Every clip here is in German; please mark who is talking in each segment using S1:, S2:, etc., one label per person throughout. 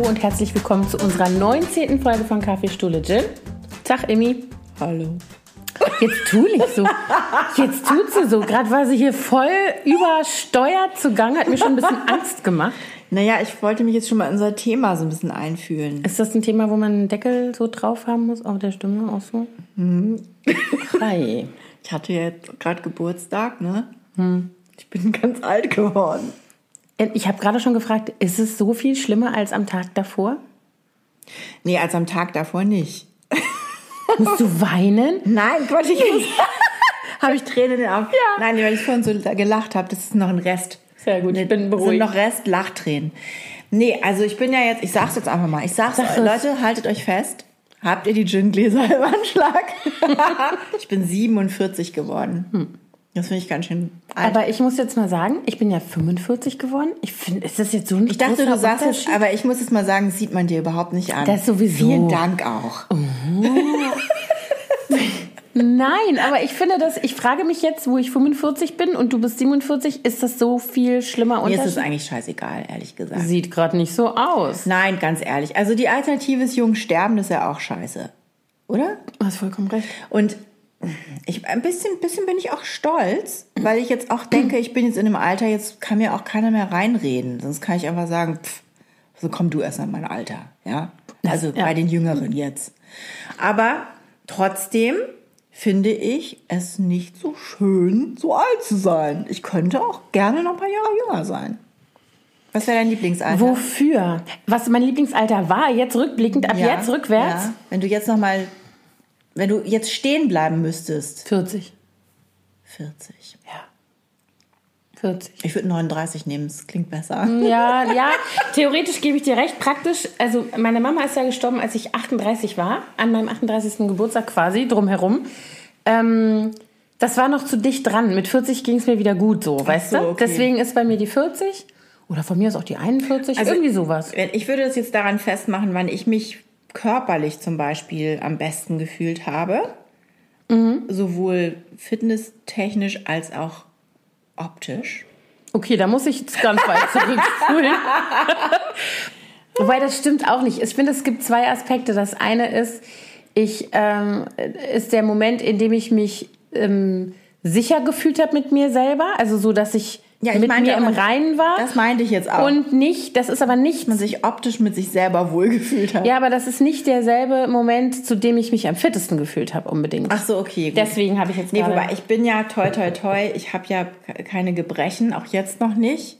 S1: Hallo und herzlich willkommen zu unserer 19. Folge von Kaffeestuhle Gin. Tag, Emmy.
S2: Hallo.
S1: Jetzt tu nicht so. Jetzt tut sie so. Gerade war sie hier voll übersteuert zugange, hat mir schon ein bisschen Angst gemacht.
S2: Naja, ich wollte mich jetzt schon mal in unser Thema so ein bisschen einfühlen.
S1: Ist das ein Thema, wo man einen Deckel so drauf haben muss, auf der Stimme auch so?
S2: Mhm.
S1: Hi.
S2: Ich hatte ja jetzt gerade Geburtstag, ne? Ich bin ganz alt geworden.
S1: Ich habe gerade schon gefragt, ist es so viel schlimmer als am Tag davor?
S2: Nee, als am Tag davor nicht.
S1: Musst du weinen?
S2: Nein, Quatsch, ich muss. habe ich Tränen in den Augen?
S1: Ja.
S2: Nein, weil ich vorhin so gelacht habe, das ist noch ein Rest.
S1: Sehr gut, ich bin
S2: Das sind
S1: beruhigt.
S2: noch Rest Lachtränen. Nee, also ich bin ja jetzt, ich sag's jetzt einfach mal. Ich sag's
S1: Sag.
S2: Leute, haltet euch fest. Habt ihr die Gin-Gläser im Anschlag? ich bin 47 geworden. Das finde ich ganz schön alt.
S1: Aber ich muss jetzt mal sagen, ich bin ja 45 geworden. Ich finde, ist das jetzt so ein
S2: Ich dachte, du sagst
S1: Unterschied?
S2: aber ich muss jetzt mal sagen, sieht man dir überhaupt nicht an.
S1: Das sowieso.
S2: Vielen Dank auch.
S1: Nein, aber ich finde das, ich frage mich jetzt, wo ich 45 bin und du bist 47, ist das so viel schlimmer
S2: Mir ist es eigentlich scheißegal, ehrlich gesagt.
S1: Sieht gerade nicht so aus.
S2: Nein, ganz ehrlich. Also die Alternative ist jung sterben, das ist ja auch scheiße. Oder?
S1: Du hast vollkommen recht.
S2: Und ich, ein bisschen, bisschen bin ich auch stolz, weil ich jetzt auch denke, ich bin jetzt in einem Alter, jetzt kann mir auch keiner mehr reinreden. Sonst kann ich einfach sagen, pff, so komm du erst an mein Alter. Ja? Also
S1: ja.
S2: bei den Jüngeren jetzt. Aber trotzdem finde ich es nicht so schön, so alt zu sein. Ich könnte auch gerne noch ein paar Jahre jünger sein. Was wäre dein Lieblingsalter?
S1: Wofür? Was mein Lieblingsalter war, jetzt rückblickend, ab
S2: Ja,
S1: jetzt rückwärts?
S2: Ja. Wenn du jetzt noch mal, wenn du jetzt stehen bleiben müsstest.
S1: 40.
S2: 40.
S1: Ja. 40.
S2: Ich würde 39 nehmen, es klingt besser.
S1: Ja, ja, theoretisch gebe ich dir recht. Praktisch, also meine Mama ist ja gestorben, als ich 38 war, an meinem 38. Geburtstag quasi, drumherum. Ähm, das war noch zu dicht dran. Mit 40 ging es mir wieder gut so, weißt
S2: so,
S1: du?
S2: okay.
S1: Deswegen ist bei mir die 40 oder von mir ist auch die 41,
S2: Also-
S1: irgendwie sowas.
S2: Ich würde das jetzt daran festmachen, wann ich mich körperlich zum Beispiel am besten gefühlt habe.
S1: Mhm.
S2: Sowohl fitnesstechnisch als auch optisch.
S1: Okay, da muss ich jetzt ganz weit zurückspulen. Wobei das stimmt auch nicht. Ich finde, es gibt zwei Aspekte. Das eine ist, ich ähm, ist der Moment, in dem ich mich ähm, sicher gefühlt habe mit mir selber, also so, dass ich,
S2: Ja, ich
S1: mit
S2: meinte
S1: mir im Reinen war.
S2: Das meinte ich jetzt auch.
S1: und nicht, das ist aber nicht,
S2: man sich optisch mit sich selber wohlgefühlt hat.
S1: ja, aber das ist nicht derselbe Moment, zu dem ich mich am fittesten gefühlt habe unbedingt.
S2: Ach so, okay. Gut.
S1: Deswegen habe ich jetzt
S2: Nee, wobei ich bin ja toi toi toi, ich habe ja ke- keine Gebrechen, auch jetzt noch nicht.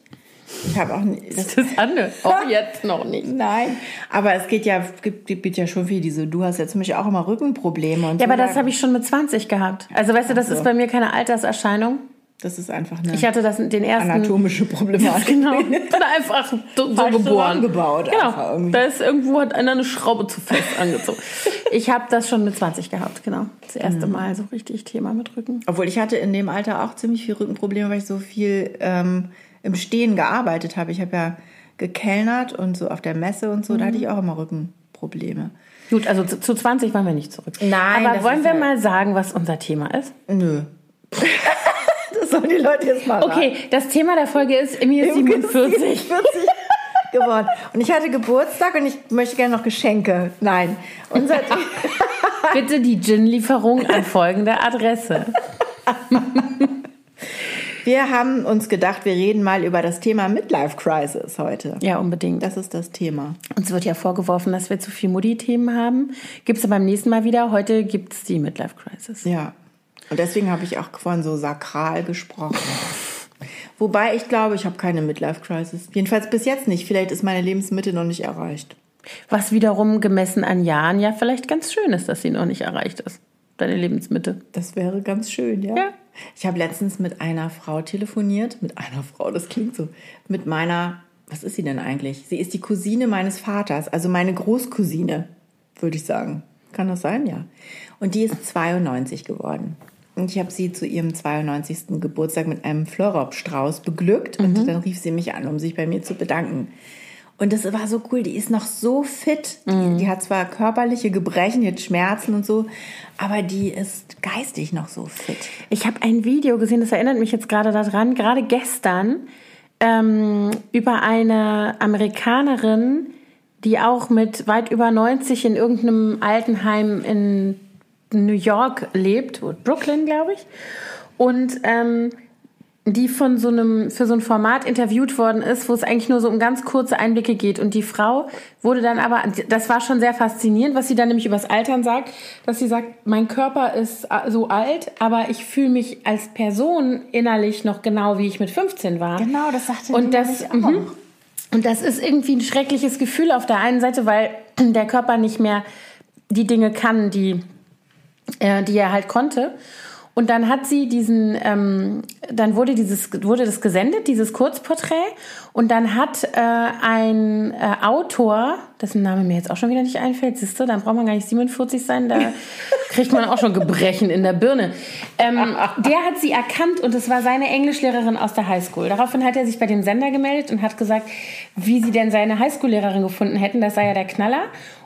S2: Ich habe auch nie- das,
S1: das andere, auch jetzt noch nicht.
S2: Nein, aber es geht ja gibt, gibt ja schon viel diese du hast ja zum Beispiel auch immer Rückenprobleme und
S1: Ja,
S2: so.
S1: aber das
S2: Da-
S1: habe ich schon mit 20 gehabt. Also weißt du, das
S2: so.
S1: ist bei mir keine Alterserscheinung.
S2: Das ist einfach eine
S1: Ich hatte das den ersten
S2: anatomische Problematik.
S1: Genau. Bin einfach so, so geboren.
S2: einfach
S1: Genau. Da ist irgendwo hat einer eine Schraube zu fest angezogen. ich habe das schon mit 20 gehabt, genau. Das erste
S2: Mhm.
S1: Mal so richtig Thema mit Rücken.
S2: Obwohl ich hatte in dem Alter auch ziemlich viel Rückenprobleme, weil ich so viel ähm, im Stehen gearbeitet habe. Ich habe ja gekellnert und so auf der Messe und so, da hatte
S1: Mhm.
S2: ich auch immer Rückenprobleme.
S1: Gut, also zu, zu 20 waren wir nicht zurück.
S2: Nein,
S1: Aber wollen wir
S2: ja-
S1: mal sagen, was unser Thema ist?
S2: Nö. Das sollen die Leute jetzt mal
S1: Okay, das Thema der Folge ist, Emmy ist
S2: raten.
S1: 47.
S2: 47 geworden. Und ich hatte Geburtstag und ich möchte gerne noch Geschenke. Nein. Unser
S1: Bitte die Gin-Lieferung an folgende Adresse.
S2: wir haben uns gedacht, wir reden mal über das Thema Midlife Crisis heute.
S1: Ja, unbedingt.
S2: Das ist das Thema.
S1: Uns wird ja vorgeworfen, dass wir zu viel Mutti-Themen haben. Gibt es beim nächsten Mal wieder. Heute gibt es die Midlife Crisis.
S2: Ja. Und deswegen habe ich auch vorhin so sakral gesprochen. Wobei ich glaube, ich habe keine Midlife Crisis. Jedenfalls bis jetzt nicht. Vielleicht ist meine Lebensmitte noch nicht erreicht.
S1: Was wiederum gemessen an Jahren ja vielleicht ganz schön ist, dass sie noch nicht erreicht ist. Deine Lebensmitte.
S2: Das wäre ganz schön, ja.
S1: Ja.
S2: Ich habe letztens mit einer Frau telefoniert. Mit einer Frau, das klingt so. Mit meiner, was ist sie denn eigentlich? Sie ist die Cousine meines Vaters, also meine Großcousine, würde ich sagen. Kann das sein? Ja. Und die ist 92 geworden. Und ich habe sie zu ihrem 92. Geburtstag mit einem Florop-Strauß beglückt. Und dann rief sie mich an, um sich bei mir zu bedanken. Und das war so cool, die ist noch so fit. Die, die hat zwar körperliche Gebrechen, hat Schmerzen und so, aber die ist geistig noch so fit.
S1: Ich habe ein Video gesehen, das erinnert mich jetzt gerade daran, gerade gestern, ähm, über eine Amerikanerin, die auch mit weit über 90 in irgendeinem Altenheim in New York lebt, Brooklyn, glaube ich. Und ähm, die von so einem, für so ein Format interviewt worden ist, wo es eigentlich nur so um ganz kurze Einblicke geht. Und die Frau wurde dann aber, das war schon sehr faszinierend, was sie dann nämlich übers Altern sagt, dass sie sagt, mein Körper ist so alt, aber ich fühle mich als Person innerlich noch genau, wie ich mit 15 war.
S2: Genau, das sagte
S1: und das, auch. Mhm. Und das ist irgendwie ein schreckliches Gefühl auf der einen Seite, weil der Körper nicht mehr die Dinge kann, die, äh, die er halt konnte. Und dann hat sie diesen, ähm, dann wurde dieses, wurde das gesendet, dieses Kurzporträt. Und dann hat äh, ein äh, Autor, dessen Name mir jetzt auch schon wieder nicht einfällt, siehst du, dann braucht man gar nicht 47 sein, da kriegt man auch schon Gebrechen in der Birne. Ähm, der hat sie erkannt und es war seine Englischlehrerin aus der Highschool. Daraufhin hat er sich bei dem Sender gemeldet und hat gesagt, wie sie denn seine Highschool-Lehrerin gefunden hätten. Das sei ja der Knaller.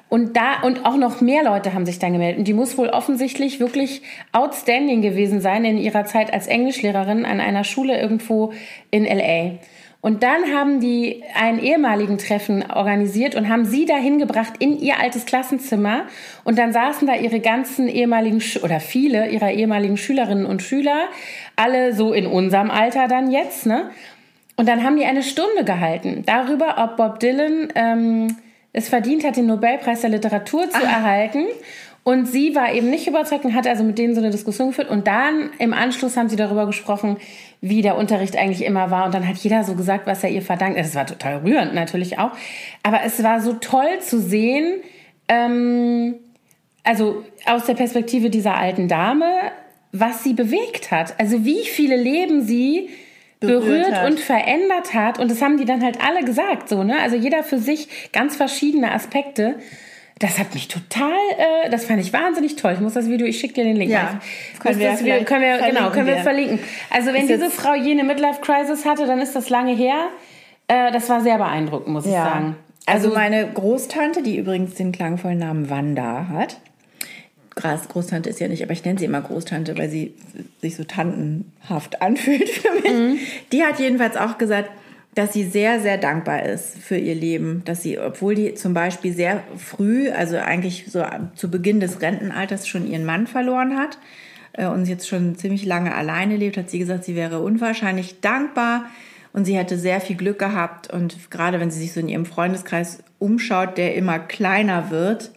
S1: Und da, und auch noch mehr Leute haben sich dann gemeldet. Und die muss wohl offensichtlich wirklich outstanding gewesen sein in ihrer Zeit als Englischlehrerin an einer Schule irgendwo in LA. Und dann haben die einen ehemaligen Treffen organisiert und haben sie dahin gebracht in ihr altes Klassenzimmer. Und dann saßen da ihre ganzen ehemaligen, oder viele ihrer ehemaligen Schülerinnen und Schüler, alle so in unserem Alter dann jetzt, ne? Und dann haben die eine Stunde gehalten darüber, ob Bob Dylan ähm, es verdient hat, den Nobelpreis der Literatur zu Ach. erhalten. Und sie war eben nicht überzeugt und hat also mit denen so eine Diskussion geführt. Und dann im Anschluss haben sie darüber gesprochen, wie der Unterricht eigentlich immer war. Und dann hat jeder so gesagt, was er ihr verdankt. Es war total rührend natürlich auch. Aber es war so toll zu sehen, ähm, also aus der Perspektive dieser alten Dame, was sie bewegt hat. Also wie viele Leben sie berührt, berührt und verändert hat. Und das haben die dann halt alle gesagt, so, ne? Also jeder für sich ganz verschiedene Aspekte. Das hat mich total, äh, das fand ich wahnsinnig toll. Ich muss das Video, ich schicke dir den Link.
S2: Ja, können wir,
S1: wir, können wir genau, können wir verlinken. Also wenn diese Frau jene Midlife Crisis hatte, dann ist das lange her. Äh, das war sehr beeindruckend, muss ja. ich sagen.
S2: Also, also meine Großtante, die übrigens den klangvollen Namen Wanda hat, Großtante ist ja nicht, aber ich nenne sie immer Großtante, weil sie sich so tantenhaft anfühlt für mich. Mhm. Die hat jedenfalls auch gesagt, dass sie sehr, sehr dankbar ist für ihr Leben. Dass sie, obwohl die zum Beispiel sehr früh, also eigentlich so zu Beginn des Rentenalters schon ihren Mann verloren hat äh, und jetzt schon ziemlich lange alleine lebt, hat sie gesagt, sie wäre unwahrscheinlich dankbar und sie hätte sehr viel Glück gehabt. Und gerade wenn sie sich so in ihrem Freundeskreis umschaut, der immer kleiner wird,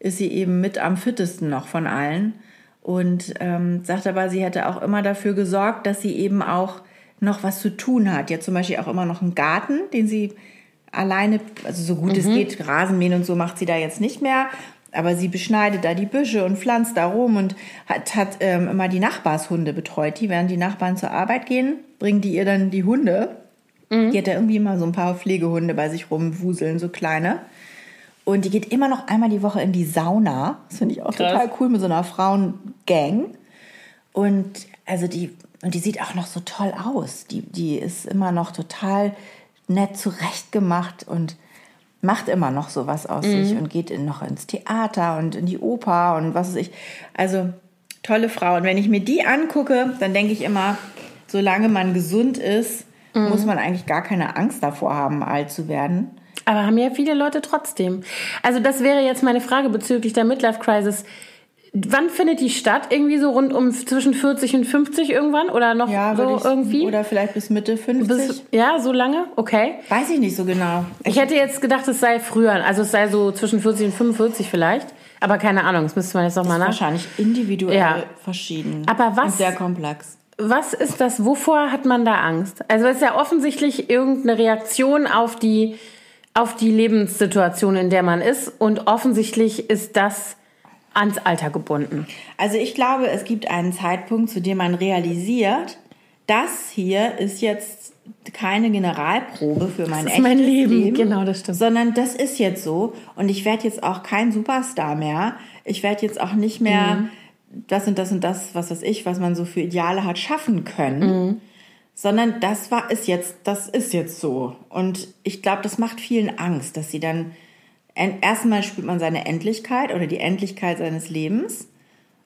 S2: ist sie eben mit am fittesten noch von allen und ähm, sagt aber, sie hätte auch immer dafür gesorgt, dass sie eben auch noch was zu tun hat. Ja, zum Beispiel auch immer noch einen Garten, den sie alleine, also so gut mhm. es geht, Rasenmähen und so macht sie da jetzt nicht mehr. Aber sie beschneidet da die Büsche und pflanzt da rum und hat, hat ähm, immer die Nachbarshunde betreut. Die, während die Nachbarn zur Arbeit gehen, bringen die ihr dann die Hunde. Mhm. Die hat da irgendwie immer so ein paar Pflegehunde bei sich rumwuseln, so kleine. Und die geht immer noch einmal die Woche in die Sauna. Das finde ich auch Krass. total cool mit so einer Frauengang. Und also die, und die sieht auch noch so toll aus. Die, die ist immer noch total nett zurechtgemacht und macht immer noch sowas aus mhm. sich und geht in, noch ins Theater und in die Oper und was weiß ich. Also tolle Frau. Und wenn ich mir die angucke, dann denke ich immer, solange man gesund ist, mhm. muss man eigentlich gar keine Angst davor haben, alt zu werden.
S1: Aber haben ja viele Leute trotzdem. Also das wäre jetzt meine Frage bezüglich der Midlife Crisis. Wann findet die statt? Irgendwie so rund um zwischen 40 und 50 irgendwann? Oder noch ja, so irgendwie?
S2: Oder vielleicht bis Mitte 50? Bis,
S1: ja, so lange? Okay.
S2: Weiß ich nicht so genau.
S1: Ich hätte jetzt gedacht, es sei früher. Also es sei so zwischen 40 und 45 vielleicht. Aber keine Ahnung, das müsste man jetzt nochmal nach.
S2: Wahrscheinlich individuell ja. verschieden.
S1: Aber was? Und
S2: sehr komplex.
S1: Was ist das? Wovor hat man da Angst? Also es ist ja offensichtlich irgendeine Reaktion auf die auf die Lebenssituation, in der man ist. Und offensichtlich ist das ans Alter gebunden.
S2: Also ich glaube, es gibt einen Zeitpunkt, zu dem man realisiert, das hier ist jetzt keine Generalprobe für mein das ist mein Leben. Leben.
S1: Genau, das stimmt.
S2: Sondern das ist jetzt so. Und ich werde jetzt auch kein Superstar mehr. Ich werde jetzt auch nicht mehr mhm. das und das und das, was weiß ich, was man so für Ideale hat, schaffen können. Mhm sondern das war ist jetzt, das ist jetzt so. Und ich glaube, das macht vielen Angst, dass sie dann erstmal spürt man seine Endlichkeit oder die Endlichkeit seines Lebens.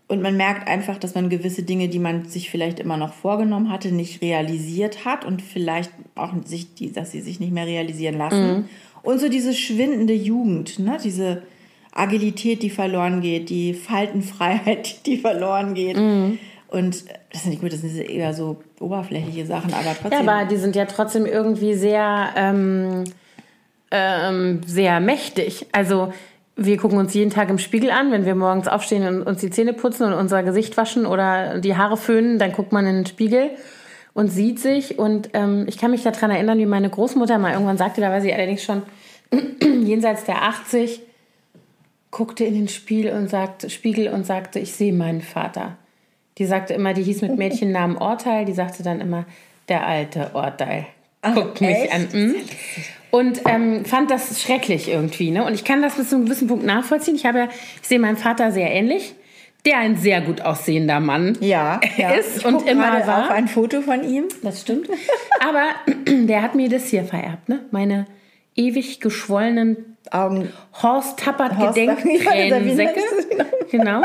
S2: Und man merkt einfach, dass man gewisse Dinge, die man sich vielleicht immer noch vorgenommen hatte, nicht realisiert hat und vielleicht auch sich, die, dass sie sich nicht mehr realisieren lassen. Mhm. Und so diese schwindende Jugend, ne? diese Agilität, die verloren geht, die Faltenfreiheit, die verloren geht.
S1: Mhm.
S2: Und das sind nicht gut, das sind eher so oberflächliche Sachen, aber
S1: Ja,
S2: trotzdem.
S1: aber die sind ja trotzdem irgendwie sehr, ähm, ähm, sehr mächtig. Also wir gucken uns jeden Tag im Spiegel an, wenn wir morgens aufstehen und uns die Zähne putzen und unser Gesicht waschen oder die Haare föhnen, dann guckt man in den Spiegel und sieht sich. Und ähm, ich kann mich daran erinnern, wie meine Großmutter mal irgendwann sagte, da war sie allerdings schon jenseits der 80, guckte in den Spiegel und sagte, Spiegel und sagte, ich sehe meinen Vater. Die sagte immer, die hieß mit Mädchennamen Orteil, die sagte dann immer, der alte Orteil. Guckt mich
S2: echt?
S1: an. mm. Und ähm, fand das schrecklich irgendwie. Ne? Und ich kann das bis zu einem gewissen Punkt nachvollziehen. Ich habe ja, ich sehe meinen Vater sehr ähnlich, der ein sehr gut aussehender Mann
S2: ja, ja.
S1: ist und immer war.
S2: auf ein Foto von ihm.
S1: Das stimmt. Aber der hat mir das hier vererbt, ne? Meine ewig geschwollenen
S2: Augen.
S1: Horst Tappert Gedenktränensäcke. Genau.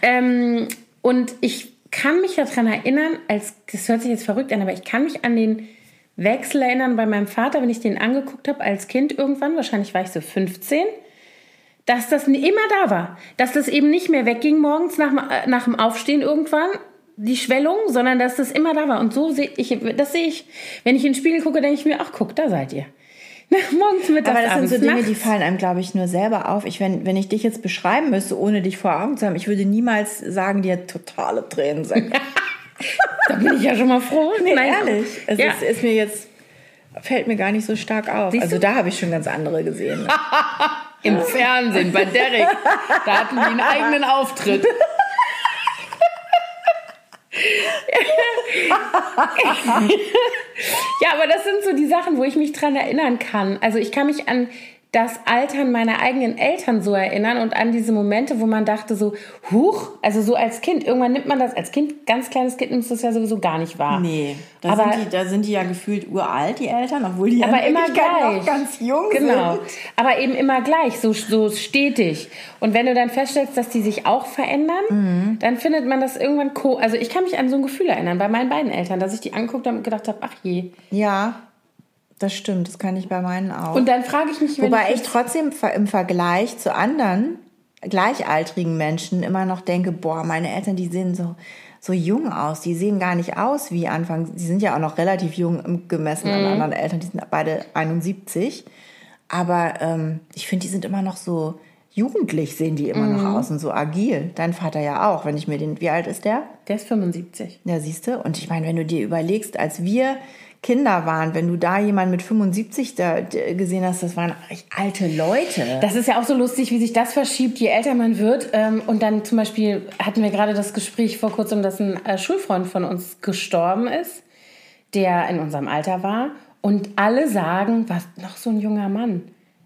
S1: Ähm, und ich kann mich daran erinnern, als das hört sich jetzt verrückt an, aber ich kann mich an den Wechsel erinnern bei meinem Vater, wenn ich den angeguckt habe als Kind irgendwann, wahrscheinlich war ich so 15, dass das immer da war. Dass das eben nicht mehr wegging morgens nach, nach dem Aufstehen irgendwann, die Schwellung, sondern dass das immer da war. Und so sehe ich, das sehe ich, wenn ich in den Spiegel gucke, denke ich mir, ach guck, da seid ihr. Morgens, mittags,
S2: Aber das sind so
S1: abends,
S2: Dinge, die
S1: nachts.
S2: fallen einem, glaube ich, nur selber auf. Ich, wenn, wenn ich dich jetzt beschreiben müsste, ohne dich vor Augen zu haben, ich würde niemals sagen, dir totale Tränensäcke.
S1: Da bin ich ja schon mal froh.
S2: Nee,
S1: Nein,
S2: ehrlich. Es
S1: ja.
S2: ist, ist mir jetzt, fällt mir gar nicht so stark auf.
S1: Siehst
S2: also
S1: du?
S2: da habe ich schon ganz andere gesehen.
S1: Im Fernsehen bei Derek. Da hatten die einen eigenen Auftritt. Ja, aber das sind so die Sachen, wo ich mich dran erinnern kann. Also ich kann mich an das Altern meiner eigenen Eltern so erinnern und an diese Momente, wo man dachte so, huch, also so als Kind, irgendwann nimmt man das, als Kind, ganz kleines Kind nimmst du es ja sowieso gar nicht wahr.
S2: Nee, da,
S1: Aber-
S2: sind die, da sind die ja gefühlt uralt, die Eltern, obwohl die
S1: Aber
S2: ja in
S1: immer gleich.
S2: noch ganz jung
S1: Genau.
S2: sind.
S1: Aber eben immer gleich, so, so stetig. Und wenn du dann feststellst, dass die sich auch verändern,
S2: Mhm.
S1: dann findet man das irgendwann co. Also ich kann mich an so ein Gefühl erinnern bei meinen beiden Eltern, dass ich die angeguckt habe und gedacht habe, ach je.
S2: Ja, das stimmt, das kann ich bei meinen auch.
S1: Und dann frage ich mich, wenn
S2: Wobei
S1: ich
S2: ich trotzdem im Vergleich zu anderen gleichaltrigen Menschen immer noch denke, boah, meine Eltern, die sehen so, so jung aus. Die sehen gar nicht aus wie Anfang. Die sind ja auch noch relativ jung gemessen an anderen Eltern. Die sind beide 71. Aber ähm, ich finde, die sind immer noch so jugendlich, sehen die immer noch aus und so agil. Dein Vater ja auch, wenn ich mir den, wie alt ist der?
S1: der ist 75.
S2: Ja, siehst du? Und ich meine, wenn du dir überlegst, als wir Kinder waren, wenn du da jemanden mit 75 da gesehen hast, das waren echt alte Leute.
S1: Das ist ja auch so lustig, wie sich das verschiebt, je älter man wird. Ähm, und dann zum Beispiel hatten wir gerade das Gespräch vor kurzem, dass ein äh, Schulfreund von uns gestorben ist, der in unserem Alter war. Und alle sagen, was, noch so ein junger Mann.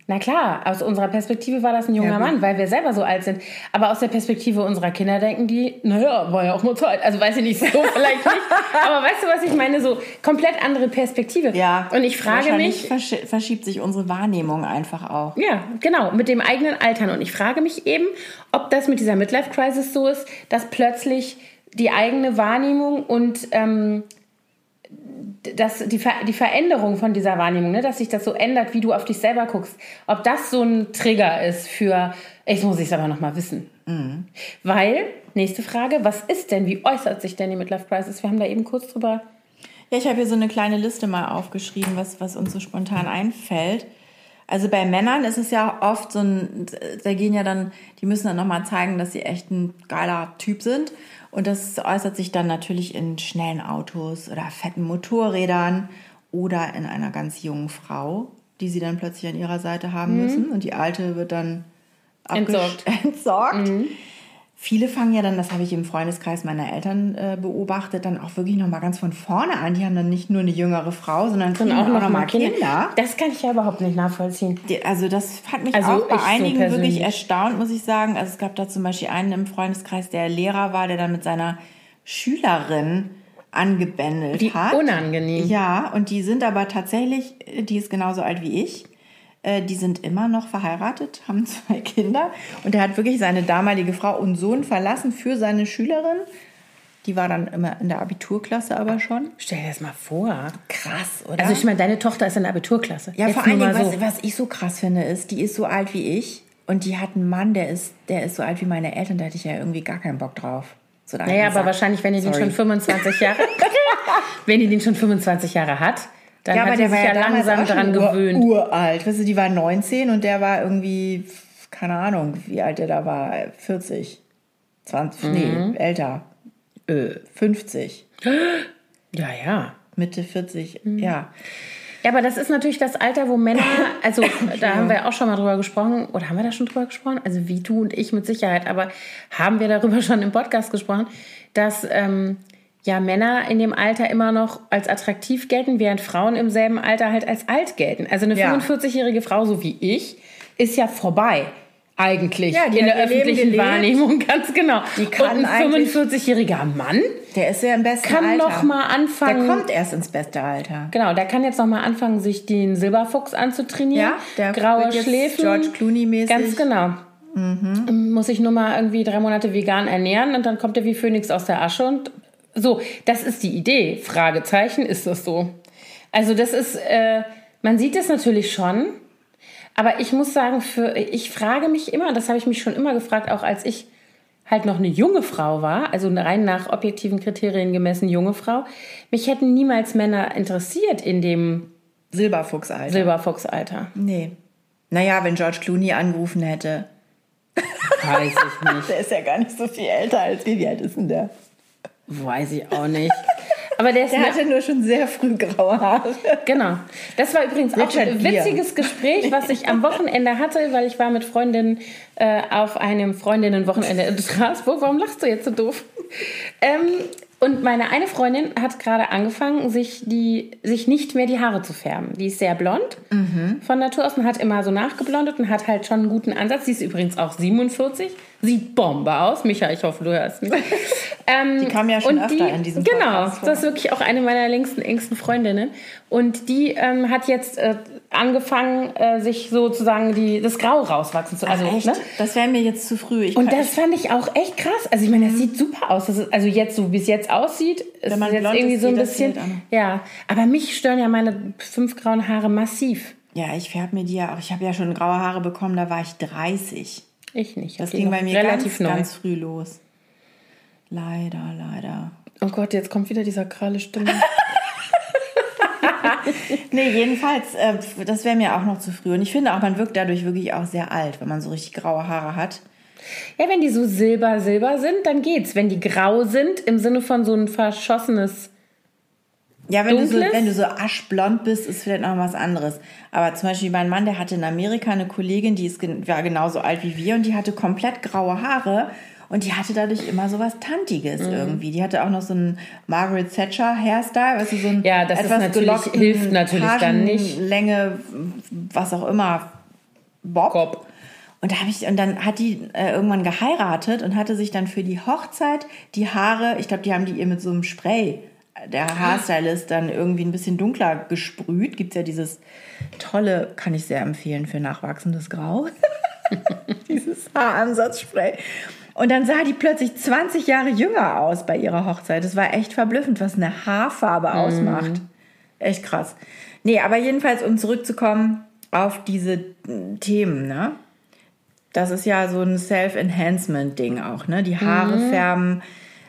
S1: Na klar, aus unserer Perspektive war das ein junger
S2: Ja.
S1: Mann, weil wir selber so alt sind. Aber aus der Perspektive unserer Kinder denken die, naja, war ja auch mal Zeit. Also weiß ich nicht, so vielleicht nicht. Aber weißt du, was ich meine? So komplett andere Perspektive.
S2: ja.
S1: Und ich frage mich,
S2: versch- verschiebt sich unsere Wahrnehmung einfach auch.
S1: ja, genau, mit dem eigenen Altern. Und ich frage mich eben, ob das mit dieser Midlife-Crisis so ist, dass plötzlich die eigene Wahrnehmung und ähm, das, die, Ver die Veränderung von dieser Wahrnehmung, ne, dass sich das so ändert, wie du auf dich selber guckst, ob das so ein Trigger ist für, ich muss es aber nochmal wissen. Weil, nächste Frage, was ist denn, wie äußert sich denn die Midlife-Crisis? Wir haben da eben kurz drüber
S2: Ja, ich habe hier so eine kleine Liste mal aufgeschrieben, was, was uns so spontan einfällt. Also bei Männern ist es ja oft so ein, da gehen ja dann, die müssen dann nochmal zeigen, dass sie echt ein geiler Typ sind. Und das äußert sich dann natürlich in schnellen Autos oder fetten Motorrädern oder in einer ganz jungen Frau, die sie dann plötzlich an ihrer Seite haben müssen. Und die alte wird dann
S1: Entsorgt.
S2: entsorgt. Viele fangen ja dann, das habe ich im Freundeskreis meiner Eltern äh, beobachtet, dann auch wirklich nochmal ganz von vorne an. Die haben dann nicht nur eine jüngere Frau, sondern kriegen
S1: auch
S2: auch,
S1: noch
S2: noch mal Kinder.
S1: Kinder. Das kann ich ja überhaupt nicht nachvollziehen.
S2: Die, also das hat mich
S1: Also
S2: auch bei
S1: ich so
S2: einigen wirklich erstaunt, muss ich sagen. Also es gab da zum Beispiel einen im Freundeskreis, der Lehrer war, der dann mit seiner Schülerin angebändelt
S1: Wie
S2: hat.
S1: unangenehm.
S2: Ja, und die sind aber tatsächlich, die ist genauso alt wie ich. Äh, Die sind immer noch verheiratet, haben zwei Kinder. Und er hat wirklich seine damalige Frau und Sohn verlassen für seine Schülerin. Die war dann immer in der Abiturklasse aber schon.
S1: Stell dir das mal vor.
S2: Krass, oder?
S1: Also ich meine, deine Tochter ist in der Abiturklasse.
S2: ja,
S1: Jetzt
S2: vor allen Dingen,
S1: mal
S2: was,
S1: so.
S2: was ich so krass finde, ist, die ist so alt wie ich und die hat einen Mann, der ist, der ist so alt wie meine Eltern, da hätte ich ja irgendwie gar keinen Bock drauf. So
S1: Naja, aber wahrscheinlich, wenn die den schon 25 Jahre, wenn die den schon 25 Jahre hat, dann
S2: Ja, aber der war
S1: ja langsam dran gewöhnt.
S2: uralt. Weißt du, die war 19 und der war irgendwie, keine Ahnung, wie alt der da war, 40, 20,
S1: Mhm.
S2: nee, älter, äh, 50,
S1: Ja, ja.
S2: Mitte 40,
S1: Mhm.
S2: ja.
S1: Ja, aber das ist natürlich das Alter, wo Männer, also da haben wir auch schon mal drüber gesprochen, oder haben wir da schon drüber gesprochen? Also wie du und ich mit Sicherheit, aber haben wir darüber schon im Podcast gesprochen, dass ähm, ja Männer in dem Alter immer noch als attraktiv gelten, während Frauen im selben Alter halt als alt gelten. Also eine
S2: Ja.
S1: 45-jährige Frau, so wie ich, ist ja vorbei. Eigentlich
S2: Ja, die
S1: in der
S2: Leben
S1: öffentlichen. Wahrnehmung, ganz genau.
S2: Die kann
S1: und ein
S2: eigentlich-
S1: 45-jähriger Mann
S2: Der ist ja im besten
S1: kann
S2: Alter.
S1: noch mal anfangen.
S2: Der kommt erst ins beste Alter.
S1: Genau, der kann jetzt noch mal anfangen, sich den Silberfuchs anzutrainieren.
S2: Ja, der
S1: graue Schläfen.
S2: George Clooney-mäßig.
S1: Ganz genau. Muss sich nur mal irgendwie drei Monate vegan ernähren und dann kommt er wie Phönix aus der Asche und so. Das ist die Idee. Fragezeichen, ist das so? Also das ist, äh, man sieht es natürlich schon, aber ich muss sagen, für, ich frage mich immer, das habe ich mich schon immer gefragt, auch als ich halt noch eine junge Frau war, also rein nach objektiven Kriterien gemessen junge Frau, mich hätten niemals Männer interessiert in dem
S2: Silberfuchsalter.
S1: Silberfuchsalter.
S2: nee. Naja, wenn George Clooney angerufen hätte.
S1: Weiß ich nicht.
S2: Der ist ja gar nicht so viel älter als wir. Wie alt ist denn der?
S1: Weiß ich auch nicht. Aber der ist
S2: Der hatte nur schon sehr früh graue Haare.
S1: Genau. Das war übrigens auch
S2: Richard
S1: ein witziges Gespräch, was ich am Wochenende hatte, weil ich war mit Freundinnen äh, auf einem Freundinnenwochenende in Straßburg. Warum lachst du jetzt so doof? Ähm, und meine eine Freundin hat gerade angefangen, sich, die, sich nicht mehr die Haare zu färben. Die ist sehr blond von Natur aus und hat immer so nachgeblondet und hat halt schon einen guten Ansatz. Sie ist übrigens auch 47, sieht Bombe aus. Micha, ich hoffe, du hörst mich. Ähm,
S2: Die kam ja schon öfter in diesem
S1: Genau,
S2: Podcast
S1: das ist wirklich auch eine meiner längsten, engsten Freundinnen. Und die ähm, hat jetzt äh, angefangen, äh, sich sozusagen die, das Grau rauswachsen zu also,
S2: Echt?
S1: Ne?
S2: Das wäre mir jetzt zu früh. Ich
S1: Und das fand ich auch echt krass. Also ich meine, das sieht super aus. Ist, also jetzt, so wie es jetzt aussieht, ist
S2: man
S1: es jetzt irgendwie so ein bisschen. Ja, aber mich stören ja meine fünf grauen Haare massiv.
S2: ja, ich färbe mir die ja auch. Ich habe ja schon graue Haare bekommen, da war ich 30.
S1: Ich nicht.
S2: Das
S1: Okay,
S2: ging
S1: noch
S2: bei mir
S1: relativ
S2: ganz, ganz früh los. Leider, leider.
S1: Oh Gott, jetzt kommt wieder dieser kralle Stimme.
S2: Nee, jedenfalls, äh, das wäre mir auch noch zu früh. Und ich finde auch, man wirkt dadurch wirklich auch sehr alt, wenn man so richtig graue Haare hat.
S1: ja, wenn die so silber, silber sind, dann geht's. Wenn die grau sind, im Sinne von so ein verschossenes.
S2: Ja, wenn du, so, wenn du so aschblond bist, ist vielleicht noch was anderes. Aber zum Beispiel mein Mann, der hatte in Amerika eine Kollegin, die ist, war genauso alt wie wir und die hatte komplett graue Haare und die hatte dadurch immer so was Tantiges
S1: Mhm.
S2: irgendwie. Die hatte auch noch so einen Margaret Thatcher Hairstyle, weißt du, so ein
S1: Ja, das ist
S2: etwas
S1: natürlich-
S2: gelockten
S1: hilft natürlich dann nicht.
S2: Länge, was auch immer, Bob.
S1: Bob.
S2: Und da ich und dann hat die äh, irgendwann geheiratet und hatte sich dann für die Hochzeit die Haare, ich glaube, die haben die ihr mit so einem Spray, der Haarstylist dann irgendwie ein bisschen dunkler gesprüht. Gibt's ja dieses tolle, kann ich sehr empfehlen für nachwachsendes Grau. dieses Haaransatzspray. Und dann sah die plötzlich 20 Jahre jünger aus bei ihrer Hochzeit. Das war echt verblüffend, was eine Haarfarbe ausmacht. Echt krass. Nee, aber jedenfalls, um zurückzukommen auf diese äh, Themen, ne? Das ist ja so ein Self-Enhancement-Ding auch, ne? Die Haare färben.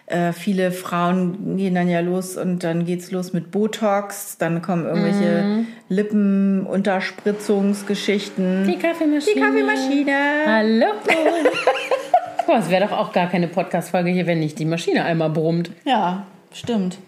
S2: Äh, viele Frauen gehen dann ja los und dann geht's los mit Botox. Dann kommen irgendwelche Lippenunterspritzungsgeschichten.
S1: Die Kaffeemaschine.
S2: Die Kaffeemaschine.
S1: Hallo. Boah, es wäre doch auch gar keine Podcast-Folge hier, wenn nicht die Maschine einmal brummt.
S2: Ja, stimmt.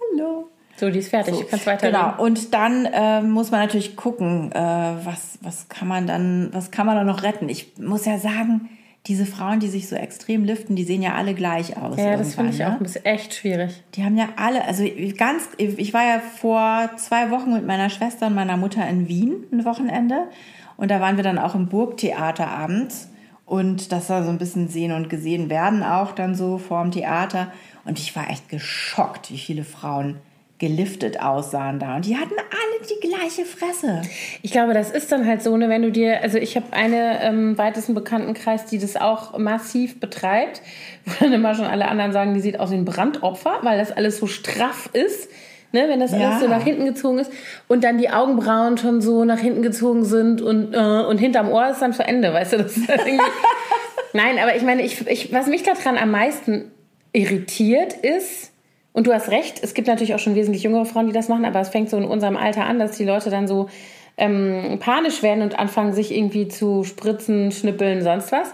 S2: Hallo.
S1: So, die ist fertig. Du kannst weiter.
S2: Genau. Und dann äh, muss man natürlich gucken, äh, was, was kann man dann, was kann man da noch retten? Ich muss ja sagen, diese Frauen, die sich so extrem liften, die sehen ja alle gleich aus.
S1: Ja, das finde ich
S2: irgendwann,
S1: auch ein bisschen echt schwierig.
S2: Die haben ja alle, also ganz, ich war ja vor zwei Wochen mit meiner Schwester und meiner Mutter in Wien ein Wochenende und da waren wir dann auch im Burgtheater abends und das war so ein bisschen sehen und gesehen werden auch dann so vorm Theater und ich war echt geschockt, wie viele Frauen geliftet aussahen da. Und die hatten alle die gleiche Fresse.
S1: Ich glaube, das ist dann halt so, ne, wenn du dir, also ich habe eine ähm, weitesten Bekanntenkreis, die das auch massiv betreibt, wo dann immer schon alle anderen sagen, die sieht aus wie ein Brandopfer, weil das alles so straff ist. Ne, wenn das
S2: Ja.
S1: alles so nach hinten gezogen ist und dann die Augenbrauen schon so nach hinten gezogen sind und, äh, und hinterm Ohr ist dann zu Ende, weißt du? Das ist halt irgendwie Nein, aber ich meine, ich, ich, was mich daran am meisten irritiert ist, und du hast recht, es gibt natürlich auch schon wesentlich jüngere Frauen, die das machen, aber es fängt so in unserem Alter an, dass die Leute dann so ähm, panisch werden und anfangen, sich irgendwie zu spritzen, schnippeln, sonst was.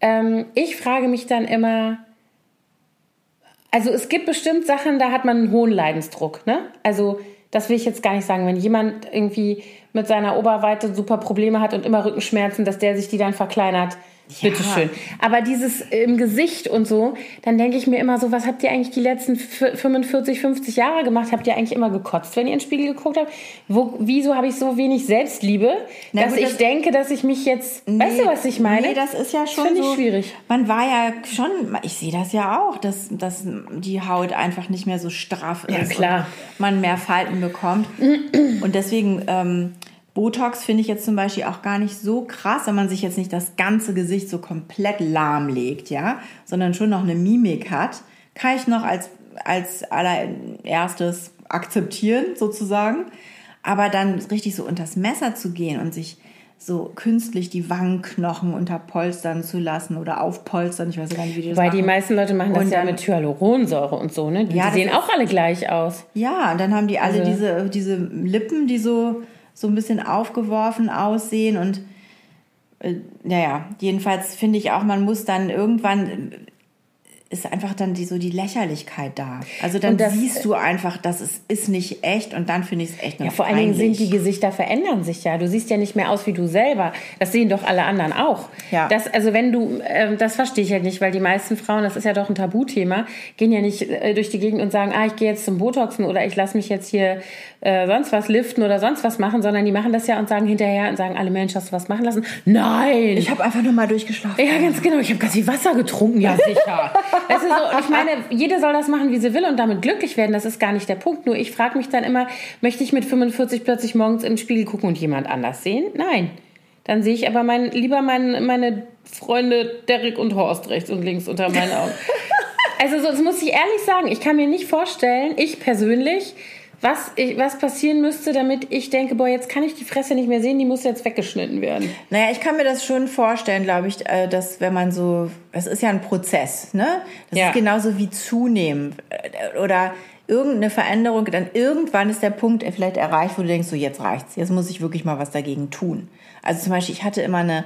S1: Ähm, ich frage mich dann immer, also es gibt bestimmt Sachen, da hat man einen hohen Leidensdruck. Ne? Also das will ich jetzt gar nicht sagen. Wenn jemand irgendwie mit seiner Oberweite super Probleme hat und immer Rückenschmerzen, dass der sich die dann verkleinert, bitteschön. Aber dieses im Gesicht und so, dann denke ich mir immer so, was habt ihr eigentlich die letzten f- 45, 50 Jahre gemacht? Habt ihr eigentlich immer gekotzt, wenn ihr in den Spiegel geguckt habt? Wo, wieso habe ich so wenig Selbstliebe,
S2: Na
S1: dass
S2: gut,
S1: ich
S2: das-
S1: denke, dass ich mich jetzt... weißt du, was ich meine?
S2: Nee, das ist ja schon
S1: Finde ich
S2: so.
S1: schwierig.
S2: Man war ja schon, ich sehe das ja auch, dass, dass die Haut einfach nicht mehr so straff ist.
S1: Ja, klar.
S2: Man mehr Falten bekommt. Und deswegen, ähm, Botox finde ich jetzt zum Beispiel auch gar nicht so krass, wenn man sich jetzt nicht das ganze Gesicht so komplett lahmlegt, ja, sondern schon noch eine Mimik hat, kann ich noch als, als allererstes akzeptieren, sozusagen. Aber dann richtig so unters Messer zu gehen und sich so künstlich die Wangenknochen unterpolstern zu lassen oder aufpolstern, ich weiß gar nicht, wie die das
S1: Weil die
S2: machen.
S1: meisten Leute machen das
S2: Und
S1: ja
S2: dann-
S1: mit Hyaluronsäure und so, ne? Die,
S2: Ja,
S1: die sehen auch alle gleich aus.
S2: Ja, und dann haben die alle
S1: Also-
S2: diese, diese Lippen, die so, so ein bisschen aufgeworfen aussehen und äh, naja, jedenfalls finde ich auch, man muss dann irgendwann ist einfach dann die, so die Lächerlichkeit da. Also dann
S1: das-
S2: siehst du einfach, dass es ist nicht echt und dann finde ich es echt
S1: Ja, vor allen Dingen sind die Gesichter verändern sich ja. Du siehst ja nicht mehr aus wie du selber. Das sehen doch alle anderen auch.
S2: Ja.
S1: Das, also wenn du, ähm, das verstehe ich halt nicht, weil die meisten Frauen, das ist ja doch ein Tabuthema, gehen ja nicht äh, durch die Gegend und sagen, ah, ich gehe jetzt zum Botoxen oder ich lasse mich jetzt hier äh, sonst was liften oder sonst was machen, sondern die machen das ja und sagen hinterher und sagen alle Mensch, hast du was machen lassen? Nein!
S2: Ich habe einfach nur mal durchgeschlafen.
S1: Ja, ganz genau. Ich habe ganz viel Wasser getrunken. Ja, sicher. Das ist so, ich meine, jede soll das machen, wie sie will und damit glücklich werden. Das ist gar nicht der Punkt. Nur ich frage mich dann immer, möchte ich mit 45 plötzlich morgens den Spiegel gucken und jemand anders sehen? Nein. Dann sehe ich aber mein, lieber mein, meine Freunde Derek und Horst rechts und links unter meinen Augen. Also so, das muss ich ehrlich sagen. Ich kann mir nicht vorstellen, ich persönlich, was, ich, was passieren müsste, damit ich denke, boah, jetzt kann ich die Fresse nicht mehr sehen, die muss jetzt weggeschnitten werden.
S2: Naja, ich kann mir das schon vorstellen, glaube ich, äh, dass wenn man so, es ist ja ein Prozess, ne? Das
S1: Ja.
S2: ist genauso wie zunehmen äh, oder irgendeine Veränderung, dann irgendwann ist der Punkt vielleicht erreicht, wo du denkst, so jetzt reicht's, jetzt muss ich wirklich mal was dagegen tun. Also zum Beispiel, ich hatte immer eine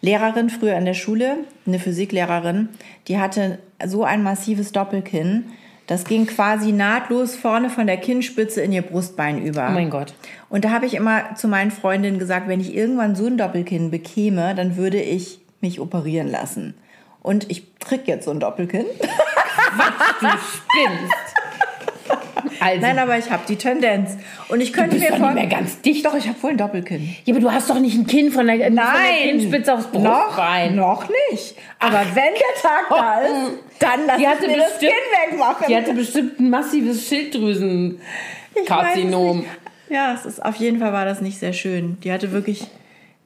S2: Lehrerin früher in der Schule, eine Physiklehrerin, die hatte so ein massives Doppelkinn, das ging quasi nahtlos vorne von der Kinnspitze in ihr Brustbein über.
S1: Oh mein Gott.
S2: Und da habe ich immer zu meinen Freundinnen gesagt, wenn ich irgendwann so ein Doppelkinn bekäme, dann würde ich mich operieren lassen. Und ich krieg jetzt so ein Doppelkinn.
S1: Du spinnst. Also,
S2: Nein, aber ich habe die Tendenz. Und ich könnte
S1: bist
S2: mir
S1: doch nicht mehr ganz dicht.
S2: Doch, ich habe wohl ein Doppelkinn.
S1: Ja, aber du hast doch nicht ein Kinn von der, von der Kinnspitze aufs
S2: noch,
S1: Brustbein.
S2: noch nicht. Aber wenn der Tag da ist, dann lass
S1: Die hatte
S2: mir das
S1: bestimmt-
S2: Kinn wegmachen.
S1: Die hatte bestimmt ein massives Schilddrüsenkarzinom.
S2: Ja, es ist auf jeden Fall war das nicht sehr schön. Die hatte wirklich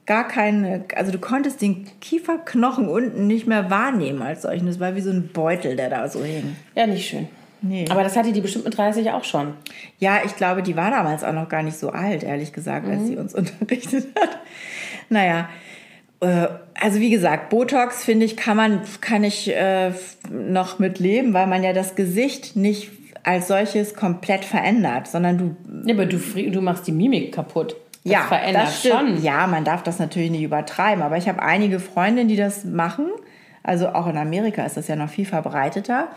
S2: gar keine, also du konntest den Kieferknochen unten nicht mehr wahrnehmen als solchen. Das war wie so ein Beutel, der da so hing.
S1: Ja, nicht schön.
S2: Nee.
S1: Aber das hatte die bestimmt mit 30 auch schon.
S2: Ja, ich glaube, die war damals auch noch gar nicht so alt, ehrlich gesagt, als
S1: Mhm.
S2: sie uns unterrichtet hat. Naja, äh, also wie gesagt, Botox finde ich, kann man, kann ich äh, noch mit leben, weil man ja das Gesicht nicht als solches komplett verändert, sondern du
S1: Ja, aber du, du machst die Mimik kaputt. Das
S2: ja,
S1: verändert
S2: das stimmt.
S1: schon.
S2: Ja, man darf das natürlich nicht übertreiben, aber ich habe einige Freundinnen, die das machen. Also auch in Amerika ist das ja noch viel verbreiteter.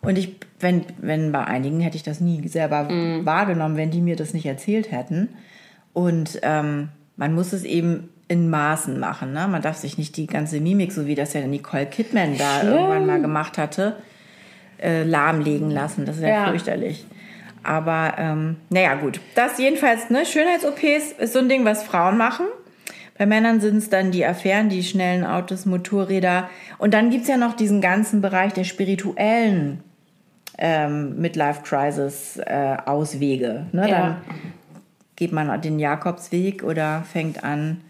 S2: Und ich, wenn, wenn bei einigen hätte ich das nie selber
S1: Mhm.
S2: wahrgenommen, wenn die mir das nicht erzählt hätten. Und ähm, man muss es eben in Maßen machen. Ne? Man darf sich nicht die ganze Mimik, so wie das ja Nicole Kidman da
S1: Schlimm.
S2: irgendwann mal gemacht hatte, äh, lahmlegen lassen. Das ist ja,
S1: Ja.
S2: fürchterlich. Aber ähm, naja, gut. Das jedenfalls, ne, Schönheits-OPs ist so ein Ding, was Frauen machen. Bei Männern sind es dann die Affären, die schnellen Autos, Motorräder. Und dann gibt's ja noch diesen ganzen Bereich der spirituellen ähm, Midlife-Crisis-Auswege. ne?
S1: Ja.
S2: Dann geht man den Jakobsweg oder fängt an,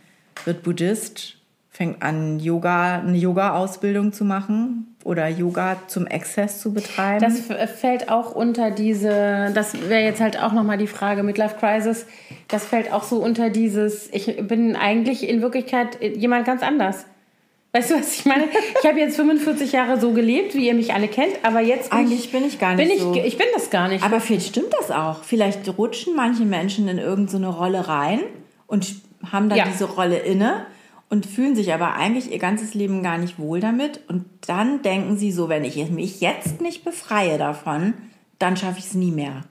S2: wird Buddhist, fängt an, Yoga, eine Yoga-Ausbildung zu machen oder Yoga zum Exzess zu betreiben.
S1: Das f- fällt auch unter diese, das wäre jetzt halt auch nochmal die Frage, Midlife Crisis, das fällt auch so unter dieses, ich bin eigentlich in Wirklichkeit jemand ganz anders. Weißt du, was ich meine? Ich habe jetzt 45 Jahre so gelebt, wie ihr mich alle kennt, aber jetzt bin
S2: Eigentlich bin ich gar nicht
S1: bin ich,
S2: so.
S1: ich bin das gar nicht.
S2: Aber vielleicht stimmt das auch. Vielleicht rutschen manche Menschen in irgendeine Rolle rein und haben dann
S1: Ja.
S2: diese Rolle inne und fühlen sich aber eigentlich ihr ganzes Leben gar nicht wohl damit. Und dann denken sie so, wenn ich mich jetzt nicht befreie davon, dann schaffe ich es nie mehr.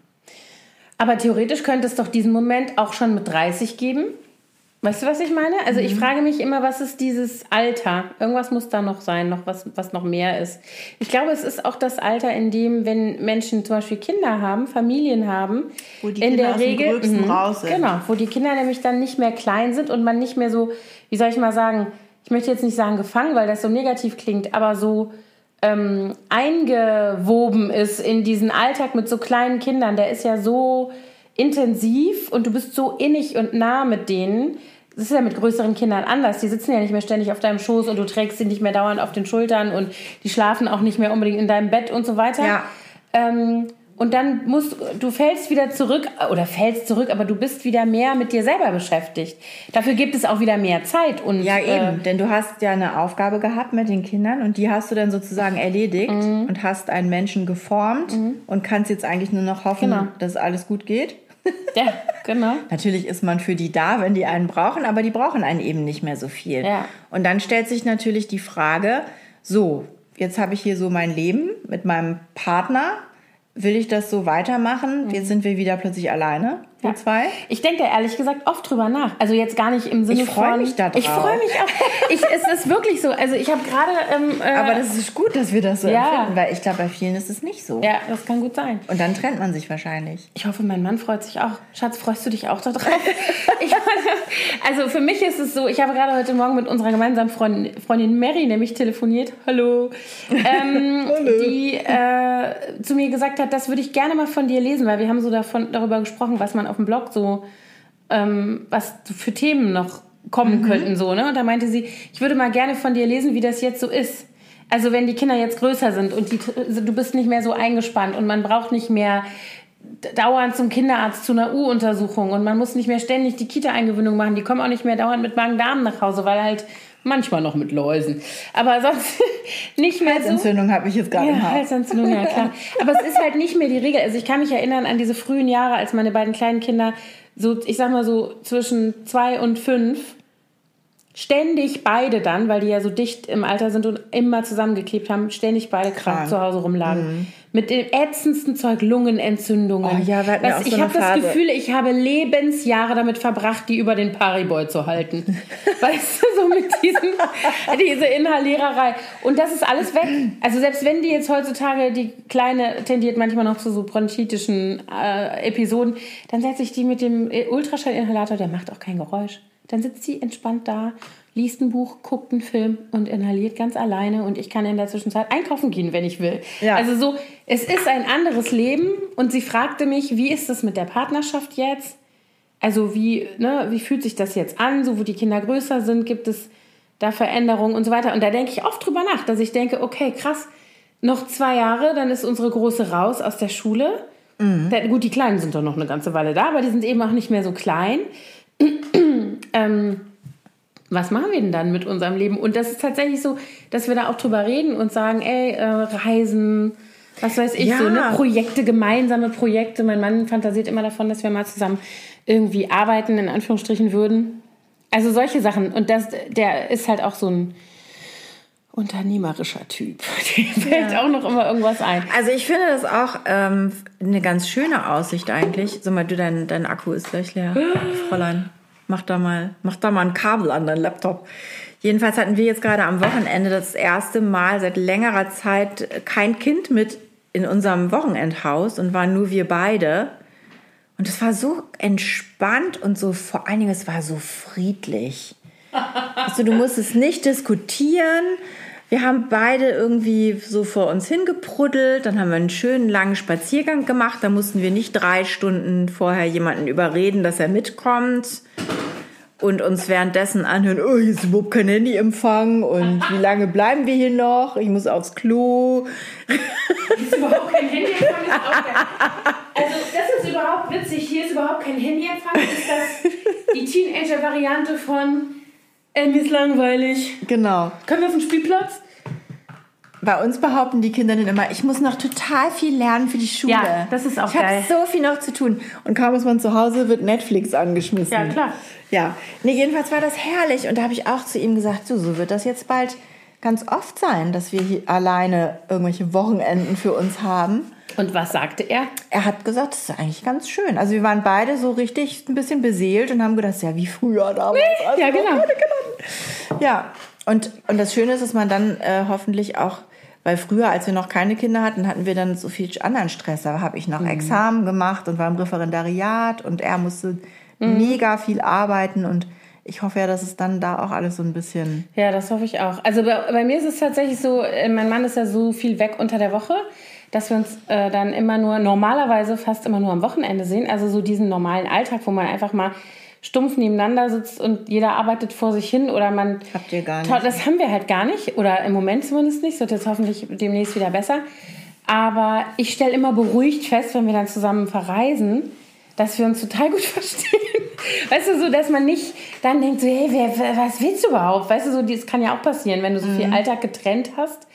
S1: Aber theoretisch könnte es doch diesen Moment auch schon mit 30 geben. Weißt du, was ich meine? Also
S2: Mhm.
S1: ich frage mich immer, was ist dieses Alter? Irgendwas muss da noch sein, noch was, was noch mehr ist. Ich glaube, es ist auch das Alter, in dem, wenn Menschen zum Beispiel Kinder haben, Familien haben,
S2: Wo die
S1: in
S2: Kinder
S1: der Regel Mhm,
S2: raus sind.
S1: Genau, wo die Kinder nämlich dann nicht mehr klein sind und man nicht mehr so, wie soll ich mal sagen, ich möchte jetzt nicht sagen gefangen, weil das so negativ klingt, aber so ähm, eingewoben ist in diesen Alltag mit so kleinen Kindern, der ist ja so intensiv und du bist so innig und nah mit denen. Das ist ja mit größeren Kindern anders. Die sitzen ja nicht mehr ständig auf deinem Schoß und du trägst sie nicht mehr dauernd auf den Schultern und die schlafen auch nicht mehr unbedingt in deinem Bett und so weiter.
S2: Ja.
S1: Ähm, und dann musst du fällst wieder zurück oder fällst zurück, aber du bist wieder mehr mit dir selber beschäftigt. Dafür gibt es auch wieder mehr Zeit und
S2: Ja,
S1: äh,
S2: eben. Denn du hast ja eine Aufgabe gehabt mit den Kindern und die hast du dann sozusagen erledigt und hast einen Menschen geformt und kannst jetzt eigentlich nur noch hoffen,
S1: Genau.
S2: dass alles gut geht.
S1: ja, genau.
S2: Natürlich ist man für die da, wenn die einen brauchen, aber die brauchen einen eben nicht mehr so viel.
S1: Ja.
S2: Und dann stellt sich natürlich die Frage, so, jetzt habe ich hier so mein Leben mit meinem Partner. Will ich das so weitermachen? Jetzt sind wir wieder plötzlich alleine, wir zwei.
S1: Ich denke ehrlich gesagt oft drüber nach. Also jetzt gar nicht im Sinne
S2: Ich freu
S1: von.
S2: mich da
S1: Ich
S2: drauf.
S1: freue mich auch. Ich, es ist wirklich so. Also ich habe gerade. Ähm, äh,
S2: Aber das ist gut, dass wir das so
S1: Ja.
S2: empfinden, weil ich glaube, bei vielen ist es nicht so.
S1: ja, das kann gut sein.
S2: Und dann trennt man sich wahrscheinlich.
S1: Ich hoffe, mein Mann freut sich auch. Schatz, freust du dich auch darauf? ich meine, also für mich ist es so, ich habe gerade heute Morgen mit unserer gemeinsamen Freundin, Freundin Mary nämlich telefoniert. Hallo. Ähm, Die äh, zu mir gesagt hat, das würde ich gerne mal von dir lesen, weil wir haben so davon, darüber gesprochen, was man auf dem Blog so, ähm, was für Themen noch kommen könnten. So, ne? Und da meinte sie, ich würde mal gerne von dir lesen, wie das jetzt so ist. Also wenn die Kinder jetzt größer sind und die, du bist nicht mehr so eingespannt und man braucht nicht mehr dauernd zum Kinderarzt zu einer U-Untersuchung und man muss nicht mehr ständig die Kita-Eingewöhnung machen. Die kommen auch nicht mehr dauernd mit Magen-Darm nach Hause, weil halt manchmal noch mit Läusen. Aber sonst nicht mehr so.
S2: Entzündung habe ich jetzt gerade im
S1: Ja,
S2: Haus.
S1: Halsentzündung, ja klar. Aber es ist halt nicht mehr die Regel. Also ich kann mich erinnern an diese frühen Jahre, als meine beiden kleinen Kinder so, ich sag mal so zwischen zwei und fünf ständig beide dann, weil die ja so dicht im Alter sind und immer zusammengeklebt haben, ständig beide krank,
S2: Krank.
S1: zu Hause rumlagen. Mit dem ätzendsten Zeug, Lungenentzündungen.
S2: Oh ja, wir hatten ja
S1: Was-
S2: auch
S1: ich habe das. Gefühl, ich habe Lebensjahre damit verbracht, die über den Pariboy zu halten. weißt du, so mit diesen, diese Inhaliererei. Und das ist alles weg. Also selbst wenn die jetzt heutzutage, die Kleine tendiert manchmal noch zu so bronchitischen äh, Episoden, dann setze ich die mit dem Ultraschallinhalator, der macht auch kein Geräusch. Dann sitzt sie entspannt da, liest ein Buch, guckt einen Film und inhaliert ganz alleine und ich kann in der Zwischenzeit einkaufen gehen, wenn ich will.
S2: Ja.
S1: Also so, es ist ein anderes Leben und sie fragte mich, wie ist es mit der Partnerschaft jetzt? Also wie, ne, wie fühlt sich das jetzt an, so wo die Kinder größer sind, gibt es da Veränderungen und so weiter. Und da denke ich oft drüber nach, dass ich denke, okay, krass, noch zwei Jahre, dann ist unsere Große raus aus der Schule. Da, gut, die Kleinen sind doch noch eine ganze Weile da, aber die sind eben auch nicht mehr so klein. ähm, was machen wir denn dann mit unserem Leben? Und das ist tatsächlich so, dass wir da auch drüber reden und sagen, ey, äh, Reisen, was weiß ich,
S2: Ja.
S1: so, ne? Projekte, gemeinsame Projekte. Mein Mann fantasiert immer davon, dass wir mal zusammen irgendwie arbeiten, in Anführungsstrichen würden. Also solche Sachen. Und das, der ist halt auch so ein unternehmerischer Typ. Dem fällt auch noch immer irgendwas ein.
S2: Also ich finde das auch ähm, eine ganz schöne Aussicht eigentlich. Sag mal, du, dein, dein Akku ist gleich leer. Fräulein, mach da mal, mach da mal ein Kabel an dein Laptop. Jedenfalls hatten wir jetzt gerade am Wochenende das erste Mal seit längerer Zeit kein Kind mit in unserem Wochenendhaus und waren nur wir beide. Und es war so entspannt und so, vor allen Dingen, es war so friedlich. Also du musstest nicht diskutieren, Wir haben beide irgendwie so vor uns hingeprüddelt, dann haben wir einen schönen langen Spaziergang gemacht. Da mussten wir nicht drei Stunden vorher jemanden überreden, dass er mitkommt und uns währenddessen anhören, oh, hier ist überhaupt kein Handyempfang und wie lange bleiben wir hier noch? Ich muss aufs Klo.
S1: Hier ist überhaupt kein Handyempfang. Ist also das ist überhaupt witzig. Hier ist überhaupt kein Handyempfang. Ist das die Teenager-Variante von äh, mir ist langweilig.
S2: Genau.
S1: Können wir auf den Spielplatz?
S2: Bei uns behaupten die Kinder dann immer, ich muss noch total viel lernen für die Schule.
S1: Ja, das ist auch
S2: ich
S1: geil.
S2: Ich habe so viel noch zu tun. Und kaum ist man zu Hause, wird Netflix angeschmissen.
S1: Ja, klar.
S2: Ja, nee, jedenfalls war das herrlich. Und da habe ich auch zu ihm gesagt, so, so wird das jetzt bald ganz oft sein, dass wir hier alleine irgendwelche Wochenenden für uns haben.
S1: Und was sagte er?
S2: Er hat gesagt, das ist eigentlich ganz schön. Also wir waren beide so richtig ein bisschen beseelt und haben gedacht, ja, wie früher damals. als
S1: Ja, genau.
S2: hatten. Ja, und, und das Schöne ist, dass man dann äh, hoffentlich auch, weil früher, als wir noch keine Kinder hatten, hatten wir dann so viel anderen Stress. Da habe ich noch Examen gemacht und war im Referendariat und er musste mega viel arbeiten und ich hoffe ja, dass es dann da auch alles so ein bisschen...
S1: Ja, das hoffe ich auch. Also bei, bei mir ist es tatsächlich so, äh, mein Mann ist ja so viel weg unter der Woche, dass wir uns äh, dann immer nur, normalerweise fast immer nur am Wochenende sehen. Also so diesen normalen Alltag, wo man einfach mal stumpf nebeneinander sitzt und jeder arbeitet vor sich hin oder man...
S2: Habt ihr gar nicht.
S1: Das haben wir halt gar nicht oder im Moment zumindest nicht. Es wird jetzt hoffentlich demnächst wieder besser. Aber ich stelle immer beruhigt fest, wenn wir dann zusammen verreisen, dass wir uns total gut verstehen. Weißt du, so, dass man nicht dann denkt, so, hey, wer, wer- was willst du überhaupt? Weißt du, so, das kann ja auch passieren, wenn du so viel Alltag getrennt hast,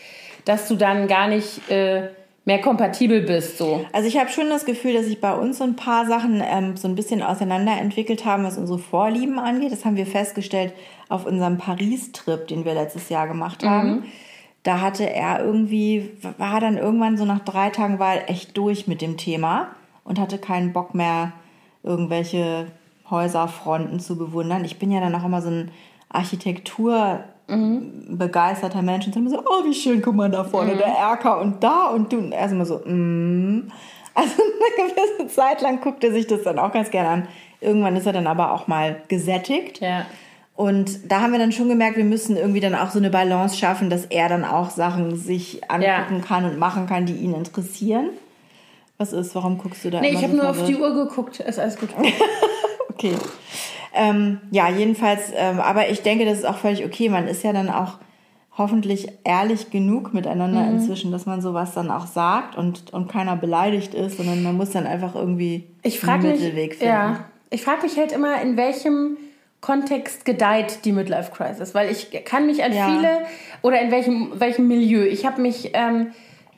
S1: dass du dann gar nicht äh, mehr kompatibel bist. So.
S2: Also ich habe schon das Gefühl, dass sich bei uns so ein paar Sachen ähm, so ein bisschen auseinanderentwickelt haben, was unsere Vorlieben angeht. Das haben wir festgestellt auf unserem Paris-Trip, den wir letztes Jahr gemacht haben. Da hatte er irgendwie, war dann irgendwann so nach drei Tagen war er echt durch mit dem Thema und hatte keinen Bock mehr, irgendwelche Häuserfronten zu bewundern. Ich bin ja dann auch immer so ein Architektur begeisterter Mensch und dann immer so, oh, wie schön, guck mal da vorne, der Erker und da und du. Und er ist immer so, mm. Also eine gewisse Zeit lang guckt er sich das dann auch ganz gerne an. Irgendwann ist er dann aber auch mal gesättigt.
S1: Ja.
S2: Und da haben wir dann schon gemerkt, wir müssen irgendwie dann auch so eine Balance schaffen, dass er dann auch Sachen sich angucken kann und machen kann, die ihn interessieren. Was ist? Warum guckst du da
S1: Nee, ich habe nur auf die Uhr geguckt. Ist alles gut.
S2: Okay. Ähm, ja, jedenfalls, ähm, aber ich denke, das ist auch völlig okay. Man ist ja dann auch hoffentlich ehrlich genug miteinander
S1: Mhm.
S2: inzwischen, dass man sowas dann auch sagt und, und keiner beleidigt ist, sondern man muss dann einfach irgendwie
S1: Ich frage
S2: einen
S1: mich,
S2: Mittelweg finden.
S1: ja, ich frage mich halt immer, in welchem Kontext gedeiht die Midlife Crisis, weil ich kann mich an
S2: Ja.
S1: viele oder in welchem welchem Milieu. Ich habe mich, ähm,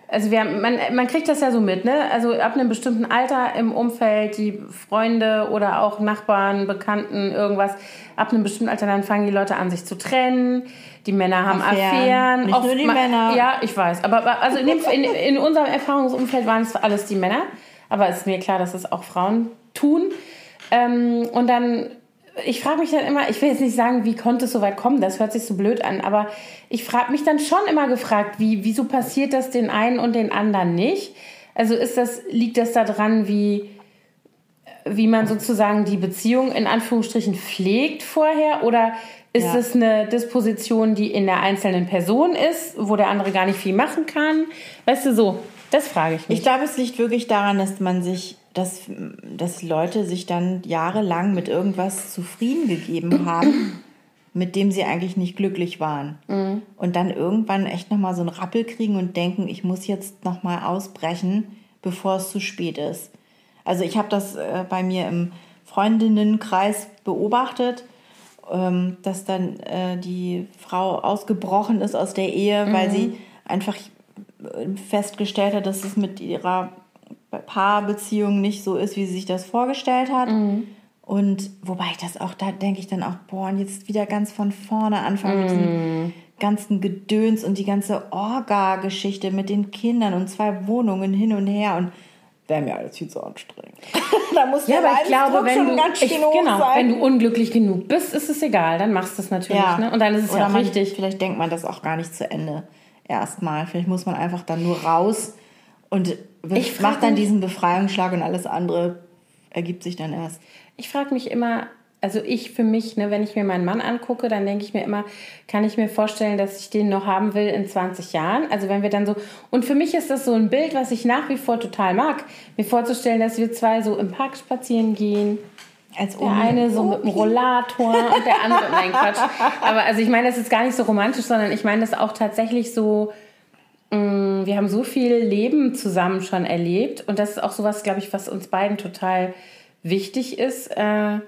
S1: also wir, man, man kriegt das ja so mit, ne? Also ab einem bestimmten Alter im Umfeld, die Freunde oder auch Nachbarn, Bekannten, irgendwas. Ab einem bestimmten Alter dann fangen die Leute an, sich zu trennen. Die Männer haben
S2: Affären.
S1: Affären.
S2: Nicht nur die
S1: ma-
S2: Männer.
S1: Ja, ich weiß. Aber aber also in, dem, in, in unserem Erfahrungsumfeld waren es alles die Männer. Aber es ist mir klar, dass es auch Frauen tun. Ähm, und dann, ich frage mich dann immer, ich will jetzt nicht sagen, wie konnte es so weit kommen, das hört sich so blöd an, aber ich frage mich dann schon immer gefragt, wie, wieso passiert das den einen und den anderen nicht? Also ist das, liegt das daran, wie, wie man sozusagen die Beziehung in Anführungsstrichen pflegt vorher oder ist
S2: Ja.
S1: es eine Disposition, die in der einzelnen Person ist, wo der andere gar nicht viel machen kann? Weißt du, so, das frage ich mich.
S2: Ich glaube, es liegt wirklich daran, dass man sich, dass, dass Leute sich dann jahrelang mit irgendwas zufrieden gegeben haben, mit dem sie eigentlich nicht glücklich waren. Und dann irgendwann echt nochmal so einen Rappel kriegen und denken, ich muss jetzt nochmal ausbrechen, bevor es zu spät ist. Also ich habe das äh, bei mir im Freundinnenkreis beobachtet, ähm, dass dann äh, die Frau ausgebrochen ist aus der Ehe, weil sie einfach äh, festgestellt hat, dass es mit ihrer Paarbeziehung nicht so ist, wie sie sich das vorgestellt hat. Und wobei ich das auch, da denke ich dann auch, boah, und jetzt wieder ganz von vorne anfangen mit diesem ganzen Gedöns und die ganze Orga-Geschichte mit den Kindern und zwei Wohnungen hin und her und wäre mir alles viel zu anstrengend. da muss
S1: Ja, aber ich glaube, wenn du,
S2: ganz
S1: ich, genau,
S2: sein.
S1: wenn du unglücklich genug bist, ist es egal, dann machst du es natürlich. Ne? Und dann ist es
S2: Oder
S1: ja auch
S2: man,
S1: richtig.
S2: Vielleicht denkt man das auch gar nicht zu Ende erstmal. Vielleicht muss man einfach dann nur raus und
S1: Ich
S2: macht dann diesen Befreiungsschlag und alles andere ergibt sich dann erst.
S1: Ich frage mich immer, also ich für mich, ne, wenn ich mir meinen Mann angucke, dann denke ich mir immer, kann ich mir vorstellen, dass ich den noch haben will in 20 Jahren. Also wenn wir dann so, und für mich ist das so ein Bild, was ich nach wie vor total mag, mir vorzustellen, dass wir zwei so im Park spazieren gehen.
S2: Als
S1: Der eine so mit dem Rollator und der andere, nein Quatsch. Aber also ich meine, das ist gar nicht so romantisch, sondern ich meine das auch tatsächlich so, wir haben so viel Leben zusammen schon erlebt und das ist auch sowas, glaube ich, was uns beiden total wichtig ist. Äh,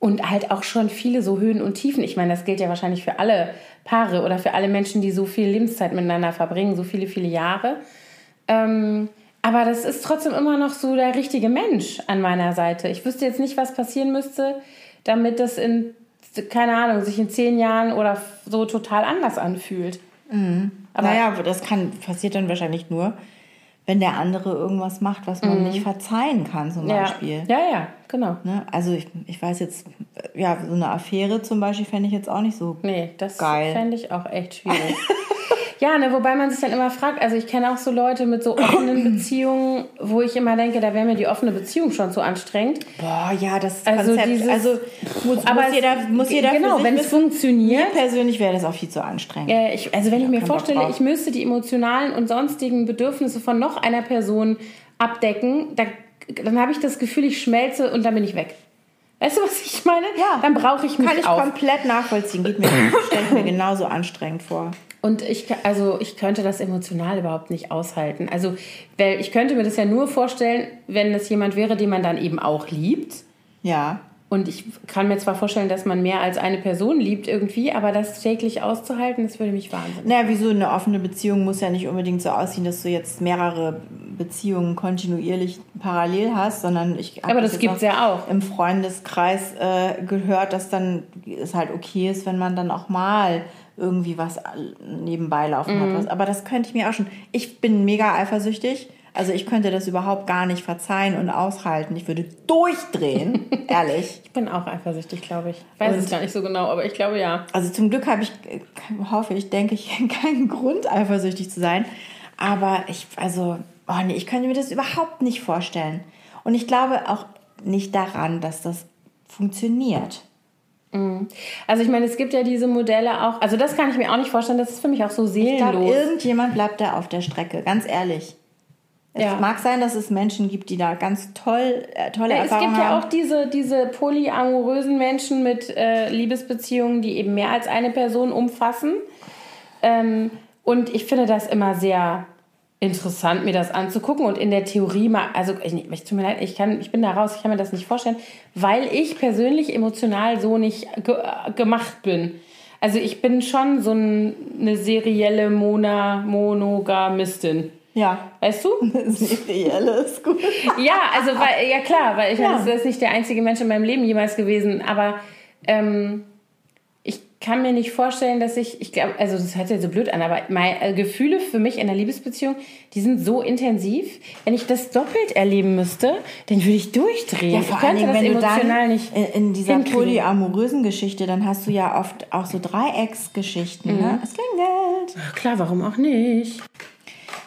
S1: und halt auch schon viele so Höhen und Tiefen. Ich meine, das gilt ja wahrscheinlich für alle Paare oder für alle Menschen, die so viel Lebenszeit miteinander verbringen, so viele, viele Jahre. Ähm, aber das ist trotzdem immer noch so der richtige Mensch an meiner Seite. Ich wüsste jetzt nicht, was passieren müsste, damit das in, keine Ahnung, sich in zehn Jahren oder so total anders anfühlt.
S2: Aber naja, das kann, passiert dann wahrscheinlich nur, wenn der andere irgendwas macht, was man nicht verzeihen kann, zum
S1: Mhm. Ja,
S2: Beispiel.
S1: ja, ja, genau.
S2: Ne? Also ich, ich weiß jetzt, ja, so eine Affäre zum Beispiel fände ich jetzt auch nicht so.
S1: Nee, das
S2: Geil.
S1: fände ich auch echt schwierig. ja, ne, wobei man sich dann immer fragt, also ich kenne auch so Leute mit so offenen Beziehungen, wo ich immer denke, da wäre mir die offene Beziehung schon zu anstrengend.
S2: Boah, ja, das
S1: Also
S2: Konzept,
S1: dieses-
S2: also muss,
S1: Aber
S2: muss jeder, muss jeder
S1: genau, wenn es funktioniert.
S2: Mir persönlich wäre das auch viel zu anstrengend.
S1: Ja, ich, also wenn ich mir
S2: keinen Bock
S1: vorstelle, ich müsste die emotionalen und sonstigen Bedürfnisse von noch einer Person abdecken, da, dann habe ich das Gefühl, ich schmelze und dann bin ich weg. Weißt du, was ich meine?
S2: Ja.
S1: Dann brauche ich mich
S2: Kann ich
S1: auf.
S2: komplett nachvollziehen. Geht mir, stelle ich mir genauso anstrengend vor.
S1: Und ich, also ich könnte das emotional überhaupt nicht aushalten. Also, weil ich könnte mir das ja nur vorstellen, wenn es jemand wäre, den man dann eben auch liebt.
S2: Ja.
S1: Und ich kann mir zwar vorstellen, dass man mehr als eine Person liebt irgendwie, aber das täglich auszuhalten, das würde mich wahnsinnig.
S2: Naja, wieso eine offene Beziehung muss ja nicht unbedingt so aussehen, dass du jetzt mehrere Beziehungen kontinuierlich parallel hast, sondern ich hab
S1: Aber das
S2: jetzt
S1: gibt's ja auch.
S2: im Freundeskreis äh, gehört, dass dann es halt okay ist, wenn man dann auch mal irgendwie was nebenbei laufen
S1: Mhm.
S2: hat. Was. Aber das könnte ich mir auch schon. Ich bin mega eifersüchtig. Also ich könnte das überhaupt gar nicht verzeihen und aushalten. Ich würde durchdrehen, ehrlich.
S1: Ich bin auch eifersüchtig, glaube ich. Ich weiß
S2: Und-
S1: es gar nicht so genau, aber ich glaube ja.
S2: Also zum Glück habe ich, äh, hoffe ich, denke ich, keinen Grund, eifersüchtig zu sein. Aber ich, also, oh nee, ich könnte mir das überhaupt nicht vorstellen. Und ich glaube auch nicht daran, dass das funktioniert.
S1: Also ich meine, es gibt ja diese Modelle auch, also das kann ich mir auch nicht vorstellen, das ist für mich auch so
S2: Ich glaube,
S1: seelenlos.
S2: irgendjemand bleibt da auf der Strecke, ganz ehrlich. Es
S1: Ja.
S2: mag sein, dass es Menschen gibt, die da ganz toll, äh, tolle
S1: Ja, es
S2: Erfahrungen
S1: gibt ja
S2: haben.
S1: auch diese, diese polyamorösen Menschen mit äh, Liebesbeziehungen, die eben mehr als eine Person umfassen. Ähm, und ich finde das immer sehr interessant, mir das anzugucken. Und in der Theorie, mal, also ich, ich tut mir leid, ich, kann, ich bin da raus, ich kann mir das nicht vorstellen, weil ich persönlich emotional so nicht ge gemacht bin. Also ich bin schon so ein, eine serielle Mona Monogamistin.
S2: ja,
S1: Weißt du?
S2: serielle ist gut.
S1: Ja, also weil, ja klar, weil ich
S2: Ja.
S1: meine, das ist nicht der einzige Mensch in meinem Leben jemals gewesen, aber ähm, kann mir nicht vorstellen, dass ich, ich glaube, also das hört sich so blöd an, aber meine äh, Gefühle für mich in einer Liebesbeziehung, die sind so intensiv, wenn ich das doppelt erleben müsste, dann würde ich durchdrehen.
S2: Ja,
S1: ich
S2: vor allen
S1: könnte
S2: Dingen,
S1: das
S2: wenn du
S1: emotional
S2: dann
S1: nicht
S2: in, in dieser
S1: hinkriegen.
S2: polyamorösen Geschichte, dann hast du ja oft auch so Dreiecksgeschichten.
S1: Mhm.
S2: Ne? Es klingelt.
S1: Klar, warum auch nicht?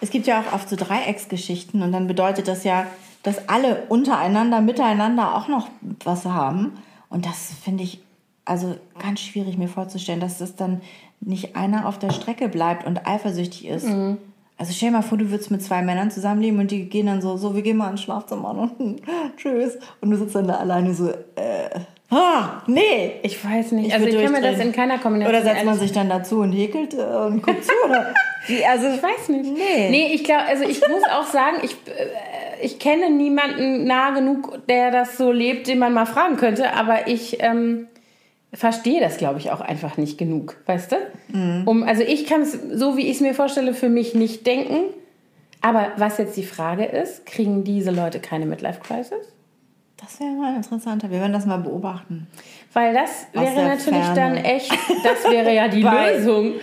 S2: Es gibt ja auch oft so Dreiecksgeschichten und dann bedeutet das ja, dass alle untereinander, miteinander auch noch was haben. Und das finde ich also ganz schwierig mir vorzustellen, dass das dann nicht einer auf der Strecke bleibt und eifersüchtig ist.
S1: Mhm.
S2: Also stell dir mal vor, du würdest mit zwei Männern zusammenleben und die gehen dann so, so, wir gehen mal ins Schlafzimmer und tschüss. Und du sitzt dann da alleine so, äh, ah, nee.
S1: Ich weiß nicht.
S2: Ich
S1: also ich kann mir das in keiner Kombination
S2: Oder setzt man sich dann dazu und häkelt äh, und guckt zu? Oder? Also,
S1: Ich weiß nicht.
S2: Nee.
S1: Nee, ich glaube, also ich muss auch sagen, ich, äh, ich kenne niemanden nah genug, der das so lebt, den man mal fragen könnte, aber ich ähm, verstehe das, glaube ich, auch einfach nicht genug, weißt du?
S2: Mhm.
S1: Um, also ich kann es, so wie ich es mir vorstelle, für mich nicht denken. Aber was jetzt die Frage ist, kriegen diese Leute keine Midlife-Crisis?
S2: Das wäre mal interessanter. Wir werden das mal beobachten.
S1: Weil das
S2: Aus
S1: wäre natürlich
S2: Ferne.
S1: dann echt, das wäre ja die Lösung.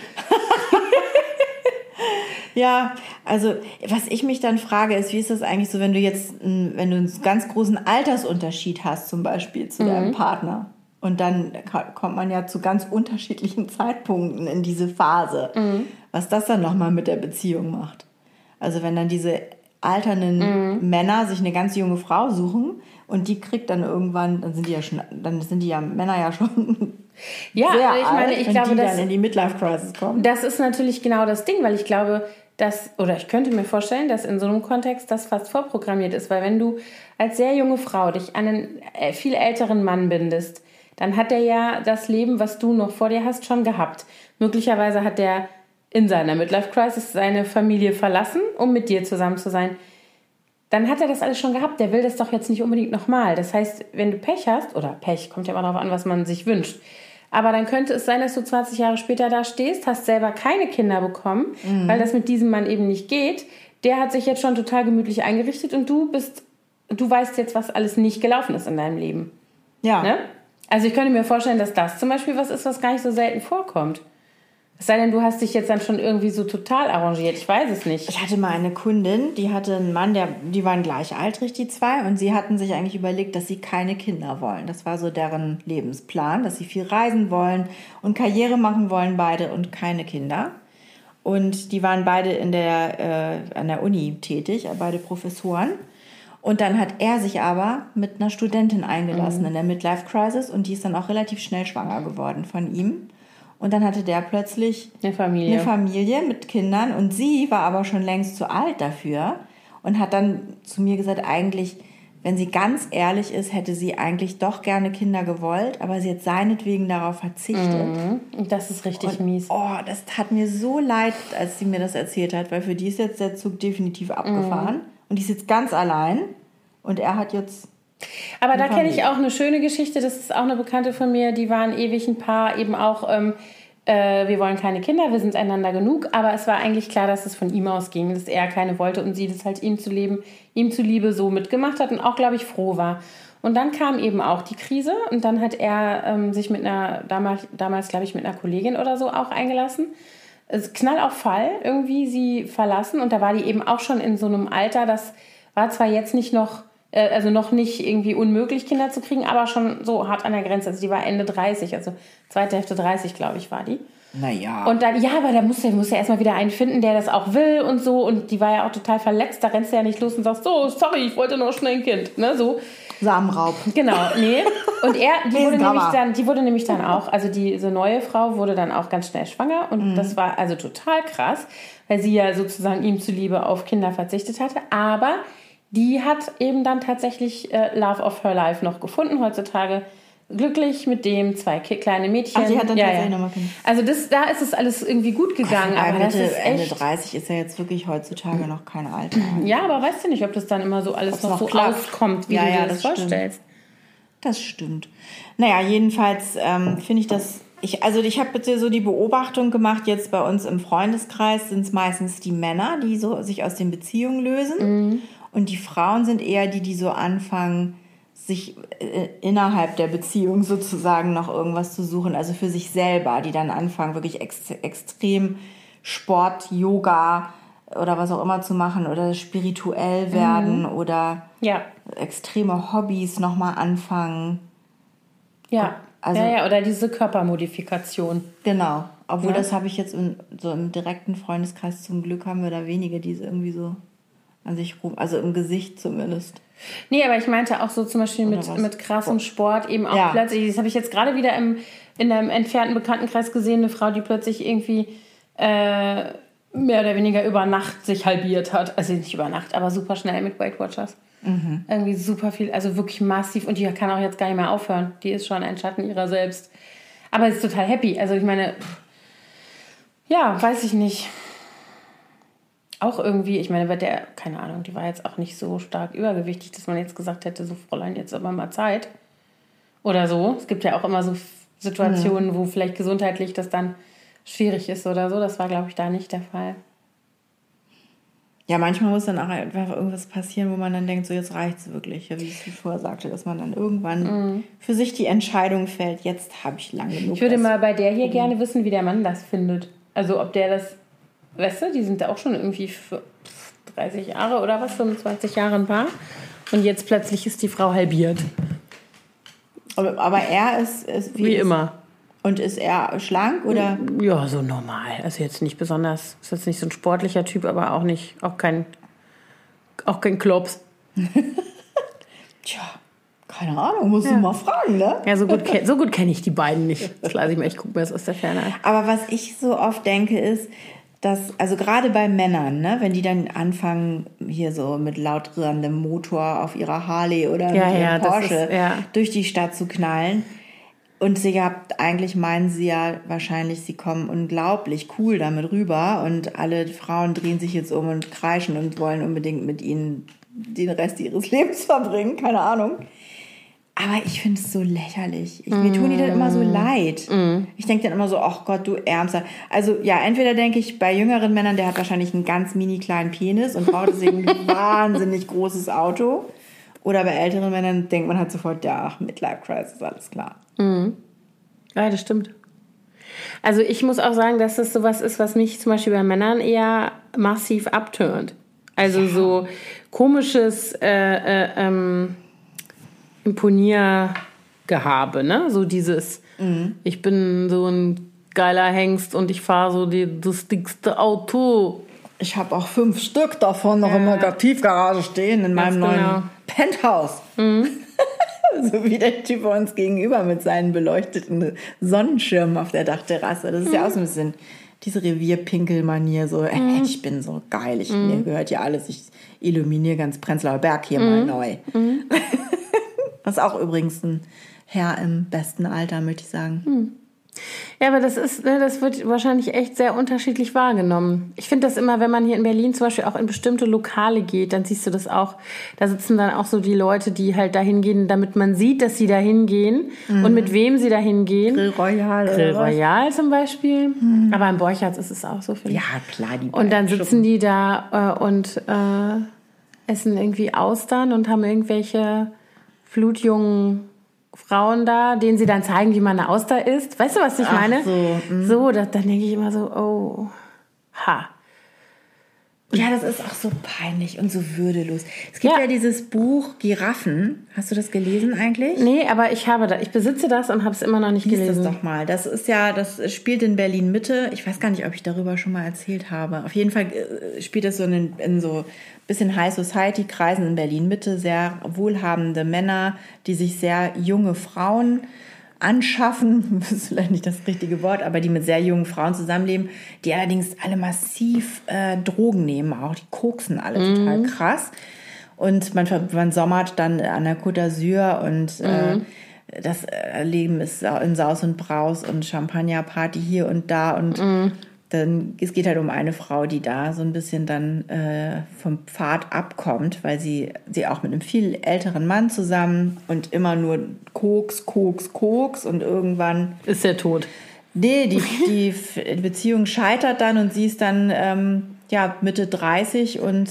S2: Ja, also was ich mich dann frage, ist, wie ist das eigentlich so, wenn du jetzt, wenn du einen ganz großen Altersunterschied hast, zum Beispiel zu deinem Partner. Und dann kommt man ja zu ganz unterschiedlichen Zeitpunkten in diese Phase. Was das dann nochmal mit der Beziehung macht. Also wenn dann diese alternden Männer sich eine ganz junge Frau suchen Und die kriegt dann irgendwann, dann sind die ja schon, dann sind die ja Männer ja schon
S1: Ja,
S2: sehr
S1: aber ich
S2: alt,
S1: meine, ich
S2: wenn
S1: glaube,
S2: die
S1: dass-
S2: dann in die Midlife Crisis kommen.
S1: Das ist natürlich genau das Ding, weil ich glaube, dass, oder ich könnte mir vorstellen, dass in so einem Kontext das fast vorprogrammiert ist, weil wenn du als sehr junge Frau dich an einen äh, viel älteren Mann bindest, dann hat er ja das Leben, was du noch vor dir hast, schon gehabt. Möglicherweise hat er in seiner Midlife Crisis seine Familie verlassen, um mit dir zusammen zu sein. Dann hat er das alles schon gehabt. Der will das doch jetzt nicht unbedingt nochmal. Das heißt, wenn du Pech hast, oder Pech, kommt ja immer darauf an, was man sich wünscht. Aber dann könnte es sein, dass du 20 Jahre später da stehst, hast selber keine Kinder bekommen, weil das mit diesem Mann eben nicht geht. Der hat sich jetzt schon total gemütlich eingerichtet und du bist, du weißt jetzt, was alles nicht gelaufen ist in deinem Leben.
S2: Ja.
S1: Ne? Also ich könnte mir vorstellen, dass das zum Beispiel was ist, was gar nicht so selten vorkommt. Es sei denn, du hast dich jetzt dann schon irgendwie so total arrangiert. Ich weiß es nicht.
S2: Ich hatte mal eine Kundin, die hatte einen Mann, der, die waren gleichaltrig, die zwei, und sie hatten sich eigentlich überlegt, dass sie keine Kinder wollen. Das war so deren Lebensplan, dass sie viel reisen wollen und Karriere machen wollen, beide, und keine Kinder. Und die waren beide in der, äh, an der Uni tätig, beide Professoren. Und dann hat er sich aber mit einer Studentin eingelassen in der Midlife Crisis und die ist dann auch relativ schnell schwanger geworden von ihm. Und dann hatte der plötzlich
S1: Eine Familie.
S2: eine Familie mit Kindern und sie war aber schon längst zu alt dafür und hat dann zu mir gesagt, eigentlich, wenn sie ganz ehrlich ist, hätte sie eigentlich doch gerne Kinder gewollt, aber sie hat seinetwegen darauf verzichtet.
S1: Und das ist richtig
S2: Und,
S1: mies.
S2: Oh, das tat mir so leid, als sie mir das erzählt hat, weil für die ist jetzt der Zug definitiv abgefahren und die ist jetzt ganz allein und er hat jetzt
S1: Aber da kenne ich auch eine schöne Geschichte. Das ist auch eine Bekannte von mir. Die waren ewig ein Paar, eben auch, ähm, äh, wir wollen keine Kinder, wir sind einander genug. Aber es war eigentlich klar, dass es von ihm ausging, dass er keine wollte und sie das halt ihm zu leben, ihm zuliebe so mitgemacht hat und auch, glaube ich, froh war. Und dann kam eben auch die Krise und dann hat er ähm, sich mit einer, damals, damals glaube ich, mit einer Kollegin oder so auch eingelassen. Knall auf Fall irgendwie sie verlassen und da war die eben auch schon in so einem Alter, das war zwar jetzt nicht noch, äh, also noch nicht irgendwie unmöglich, Kinder zu kriegen, aber schon so hart an der Grenze. Also die war Ende 30, also zweite Hälfte 30, glaube ich, war die.
S2: Naja.
S1: Und dann, ja, aber da musst du, musst du erstmal wieder einen finden, der das auch will und so. Und die war ja auch total verletzt. Da rennst du ja nicht los und sagst, so, sorry, ich wollte nur schnell ein Kind. Ne, so.
S2: Samenraub.
S1: Genau, nee. Und er, die wurde, nämlich dann, die wurde nämlich dann auch, also diese neue Frau wurde dann auch ganz schnell schwanger und das war also total krass, weil sie ja sozusagen ihm zuliebe auf Kinder verzichtet hatte. Aber die hat eben dann tatsächlich äh, Love of Her Life noch gefunden. Heutzutage glücklich mit dem, zwei kleine Mädchen.
S2: Ach, die hat dann mal Kinder.
S1: Also das, da ist es alles irgendwie gut gegangen.
S2: Wobei
S1: aber das
S2: Mitte, Ende
S1: echt.
S2: 30 ist ja jetzt wirklich heutzutage noch kein Alter.
S1: Ja, aber weißt du nicht, ob das dann immer so alles
S2: Ob's
S1: noch, so
S2: klappt.
S1: auskommt, wie
S2: Ja,
S1: du
S2: ja,
S1: dir das,
S2: das stimmt.
S1: vorstellst.
S2: Das stimmt. Naja, jedenfalls ähm, finde ich das. Ich, also ich habe bitte so die Beobachtung gemacht, jetzt bei uns im Freundeskreis sind es meistens die Männer, die so sich aus den Beziehungen lösen. Und die Frauen sind eher die, die so anfangen, sich äh, innerhalb der Beziehung sozusagen noch irgendwas zu suchen, also für sich selber, die dann anfangen, wirklich ex extrem Sport, Yoga oder was auch immer zu machen oder spirituell werden oder
S1: Ja.
S2: extreme Hobbys nochmal anfangen.
S1: Ja.
S2: Also-
S1: ja, ja, oder diese Körpermodifikation.
S2: Genau. Obwohl
S1: Ja.
S2: das habe ich jetzt in, so im direkten Freundeskreis zum Glück haben wir da wenige, die es irgendwie so an sich rum, also im Gesicht zumindest.
S1: Nee, aber ich meinte auch so zum Beispiel
S2: Oder
S1: mit,
S2: was?
S1: mit krassem Sport eben auch
S2: Ja.
S1: plötzlich, das habe ich jetzt gerade wieder im, in einem entfernten Bekanntenkreis gesehen, eine Frau, die plötzlich irgendwie äh, mehr oder weniger über Nacht sich halbiert hat. Also nicht über Nacht, aber super schnell mit Weight Watchers.
S2: Mhm.
S1: Irgendwie super viel, also wirklich massiv und die kann auch jetzt gar nicht mehr aufhören. Die ist schon ein Schatten ihrer selbst. Aber ist total happy. Also ich meine, ja, weiß ich nicht. Auch irgendwie, ich meine, wird der, keine Ahnung, die war jetzt auch nicht so stark übergewichtig, dass man jetzt gesagt hätte, so Fräulein, jetzt aber mal Zeit. Oder so. Es gibt ja auch immer so Situationen, wo vielleicht gesundheitlich das dann schwierig ist oder so. Das war, glaube ich, da nicht der Fall.
S2: Ja, manchmal muss dann auch einfach irgendwas passieren, wo man dann denkt, so jetzt reicht's wirklich, ja, wie ich es vorher sagte, dass man dann irgendwann für sich die Entscheidung fällt, jetzt habe ich lang genug.
S1: Mhm. Ich würde mal bei der hier gerne wissen, wie der Mann das findet. Also ob der das, weißt du, die sind da auch schon irgendwie für 30 Jahre oder was, 25 Jahre ein Paar. Und jetzt plötzlich ist die Frau halbiert.
S2: aber, aber er ist, ist
S1: Wie
S2: ist,
S1: immer.
S2: Und ist er schlank oder?
S1: Ja, so normal. Also jetzt nicht besonders, ist jetzt nicht so ein sportlicher Typ, aber auch nicht, auch kein, auch kein Klops.
S2: Tja, Keine Ahnung, musst du mal fragen, ne?
S1: Ja, so gut, so gut kenne ich die beiden nicht. Das lasse ich mir, ich gucke mir das aus der Ferne an.
S2: Aber was ich so oft denke, ist, dass, also gerade bei Männern, ne, wenn die dann anfangen, hier so mit laut rührendem Motor auf ihrer Harley oder
S1: Ja,
S2: mit ihrem
S1: ja,
S2: Porsche
S1: ist- ja.
S2: durch die Stadt zu knallen. Und sie habt, eigentlich meinen sie ja wahrscheinlich, sie kommen unglaublich cool damit rüber und alle Frauen drehen sich jetzt um und kreischen und wollen unbedingt mit ihnen den Rest ihres Lebens verbringen, keine Ahnung. Aber ich finde es so lächerlich. Ich, Mir tun die dann immer so leid. Ich denke dann immer so, ach Gott, du Ärmster. Also ja, entweder denke ich bei jüngeren Männern, der hat wahrscheinlich einen ganz mini kleinen Penis und braucht deswegen ein wahnsinnig großes Auto. Oder bei älteren Männern denkt man halt sofort, ja, ach, Midlife Crisis, alles klar.
S1: Ja, das stimmt. Also ich muss auch sagen, dass das sowas ist, was mich zum Beispiel bei Männern eher massiv abturnt. Also so komisches äh, äh, ähm, Imponiergehabe, ne? So dieses, ich bin so ein geiler Hengst und ich fahre so die, das dickste Auto.
S2: Ich habe auch fünf Stück davon noch in der Tiefgarage stehen in meinem
S1: Ganz
S2: neuen
S1: genau.
S2: Penthouse. so wie der Typ bei uns gegenüber mit seinen beleuchteten Sonnenschirmen auf der Dachterrasse. Das ist ja auch so ein bisschen diese Revierpinkel-Manier. So, äh, ich bin so geil, ich, mir gehört ja alles. Ich illuminiere ganz Prenzlauer Berg hier mal neu. Das ist auch übrigens ein Herr im besten Alter, möchte ich sagen.
S1: Ja, aber das ist, ne, das wird wahrscheinlich echt sehr unterschiedlich wahrgenommen. Ich finde das immer, wenn man hier in Berlin zum Beispiel auch in bestimmte Lokale geht, dann siehst du das auch. Da sitzen dann auch so die Leute, die halt dahin gehen, damit man sieht, dass sie dahin gehen und mit wem sie dahin gehen.
S2: Grill Royal.
S1: Grill? Royal zum Beispiel. Aber im Borchardt ist es auch so, ich.
S2: Ja, klar, die
S1: Und dann sitzen die da äh, und äh, essen irgendwie Austern und haben irgendwelche flutjungen Frauen da, denen sie dann zeigen, wie man eine Auster isst. Weißt du, was ich
S2: Ach
S1: meine?
S2: so,
S1: So, da, dann denke ich immer so, oh, ha.
S2: Ja, das ist auch so peinlich und so würdelos. Es gibt
S1: Ja.
S2: ja, dieses Buch Giraffen. Hast du das gelesen eigentlich?
S1: Nee, aber ich habe da, ich besitze das und habe es immer noch nicht
S2: Lies das
S1: gelesen.
S2: doch mal. Das ist ja, das spielt in Berlin Mitte. Ich weiß gar nicht, ob ich darüber schon mal erzählt habe. Auf jeden Fall äh, spielt es so in, in so bisschen High Society Kreisen in Berlin Mitte. Sehr wohlhabende Männer, die sich sehr junge Frauen anschaffen, das ist vielleicht nicht das richtige Wort, aber die mit sehr jungen Frauen zusammenleben, die allerdings alle massiv äh, Drogen nehmen, auch die koksen alle total krass. Und man, man sommert dann an der Côte d'Azur und äh, das äh, Leben ist in Saus und Braus und Champagnerparty hier und da und dann es geht halt um eine Frau, die da so ein bisschen dann äh, vom Pfad abkommt, weil sie sie auch mit einem viel älteren Mann zusammen und immer nur Koks, Koks, Koks und irgendwann
S1: Ist der tot.
S2: Nee, die, die Beziehung scheitert dann und sie ist dann ähm, ja, Mitte 30 und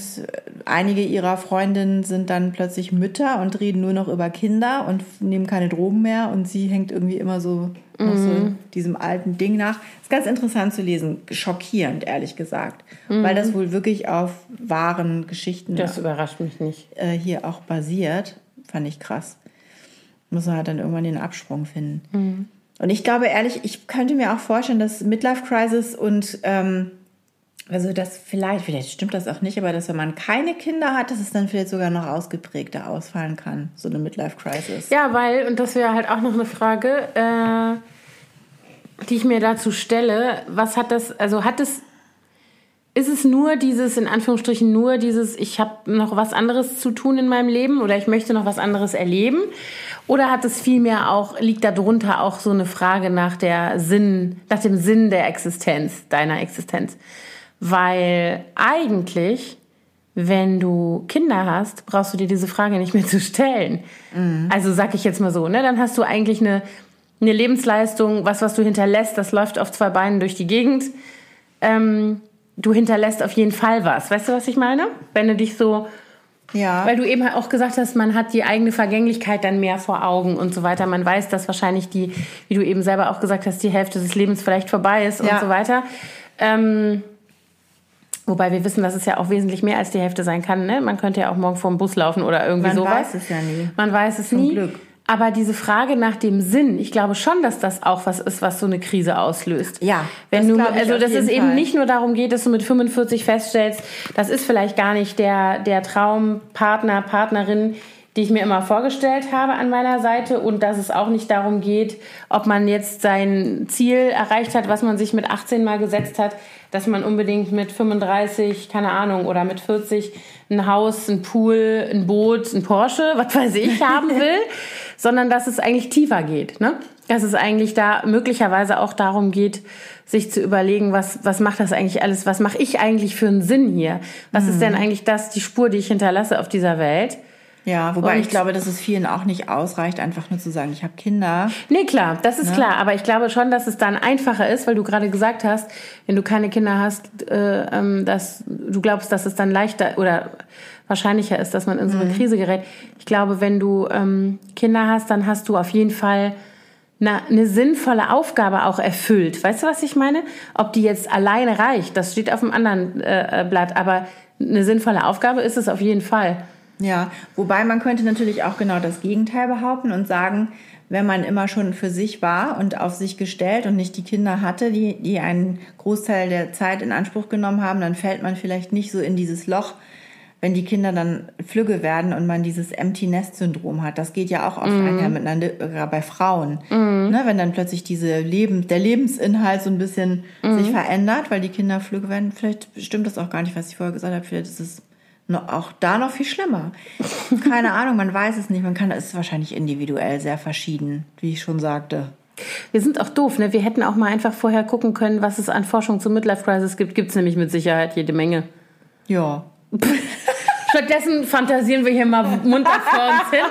S2: einige ihrer Freundinnen sind dann plötzlich Mütter und reden nur noch über Kinder und nehmen keine Drogen mehr und sie hängt irgendwie immer so, noch so diesem alten Ding nach. Ist ganz interessant zu lesen, schockierend, ehrlich gesagt, weil das wohl wirklich auf wahren Geschichten
S1: Das überrascht mich nicht.
S2: äh, hier auch basiert. Fand ich krass. Muss man halt dann irgendwann den Absprung finden. Und ich glaube ehrlich, ich könnte mir auch vorstellen, dass Midlife Crisis und ähm, also das vielleicht, vielleicht stimmt das auch nicht, aber dass wenn man keine Kinder hat, dass es dann vielleicht sogar noch ausgeprägter ausfallen kann, so eine Midlife Crisis.
S1: Ja, weil, und das wäre halt auch noch eine Frage, äh, die ich mir dazu stelle, was hat das, also hat es, ist es nur dieses, in Anführungsstrichen nur dieses, ich habe noch was anderes zu tun in meinem Leben oder ich möchte noch was anderes erleben? Oder hat es vielmehr auch, liegt darunter auch so eine Frage nach der Sinn, nach dem Sinn der Existenz, deiner Existenz? Weil eigentlich wenn du Kinder hast, brauchst du dir diese Frage nicht mehr zu stellen. Also sag ich jetzt mal so, ne? Dann hast du eigentlich eine, eine Lebensleistung, was, was du hinterlässt, das läuft auf zwei Beinen durch die Gegend. Ähm, du hinterlässt auf jeden Fall was. Weißt du, was ich meine? Wenn du dich so,
S2: Ja.
S1: weil du eben auch gesagt hast, man hat die eigene Vergänglichkeit dann mehr vor Augen und so weiter. Man weiß, dass wahrscheinlich die, wie du eben selber auch gesagt hast, die Hälfte des Lebens vielleicht vorbei ist und
S2: Ja.
S1: so weiter. Ähm, Wobei wir wissen, dass es ja auch wesentlich mehr als die Hälfte sein kann. Ne? Man könnte ja auch morgen vor dem Bus laufen oder irgendwie
S2: Man
S1: sowas.
S2: weiß es ja nie.
S1: Man weiß es nie.
S2: Glück.
S1: Aber diese Frage nach dem Sinn, ich glaube schon, dass das auch was ist, was so eine Krise auslöst.
S2: Ja,
S1: Wenn
S2: das
S1: du, also dass es
S2: jeden
S1: eben
S2: Fall.
S1: nicht nur darum geht, dass du mit 45 feststellst, das ist vielleicht gar nicht der, der Traumpartner, Partnerin, die ich mir immer vorgestellt habe an meiner Seite und dass es auch nicht darum geht, ob man jetzt sein Ziel erreicht hat, was man sich mit 18 mal gesetzt hat, dass man unbedingt mit 35, keine Ahnung, oder mit 40 ein Haus, ein Pool, ein Boot, ein Porsche, was weiß ich, haben will, sondern dass es eigentlich tiefer geht. Ne? Dass es eigentlich da möglicherweise auch darum geht, sich zu überlegen, was, was macht das eigentlich alles, was mache ich eigentlich für einen Sinn hier? Was mhm. ist denn eigentlich das, die Spur, die ich hinterlasse auf dieser Welt?
S2: Ja, wobei und ich glaube, dass es vielen auch nicht ausreicht, einfach nur zu sagen, ich habe Kinder.
S1: Nee, klar, das ist ne? klar. Aber ich glaube schon, dass es dann einfacher ist, weil du gerade gesagt hast, wenn du keine Kinder hast, äh, ähm, dass du glaubst, dass es dann leichter oder wahrscheinlicher ist, dass man in so eine mhm. Krise gerät. Ich glaube, wenn du ähm, Kinder hast, dann hast du auf jeden Fall eine, eine sinnvolle Aufgabe auch erfüllt. Weißt du, was ich meine? Ob die jetzt alleine reicht, das steht auf dem anderen äh, Blatt. Aber eine sinnvolle Aufgabe ist es auf jeden Fall.
S2: Ja, wobei man könnte natürlich auch genau das Gegenteil behaupten und sagen, wenn man immer schon für sich war und auf sich gestellt und nicht die Kinder hatte, die, die einen Großteil der Zeit in Anspruch genommen haben, dann fällt man vielleicht nicht so in dieses Loch, wenn die Kinder dann flügge werden und man dieses Empty Nest Syndrom hat. Das geht ja auch oft mhm. einher miteinander bei Frauen. Mhm. Ne, wenn dann plötzlich diese Leben, der Lebensinhalt so ein bisschen mhm. sich verändert, weil die Kinder flügge werden. Vielleicht stimmt das auch gar nicht, was ich vorher gesagt habe. Vielleicht ist es auch da noch viel schlimmer. Keine Ahnung, man weiß es nicht. Man kann, es ist wahrscheinlich individuell sehr verschieden, wie ich schon sagte.
S1: Wir sind auch doof, ne? Wir hätten auch mal einfach vorher gucken können, was es an Forschung zur Midlife Crisis gibt. Gibt es nämlich mit Sicherheit jede Menge.
S2: Ja.
S1: Stattdessen fantasieren wir hier mal munter vor uns hin.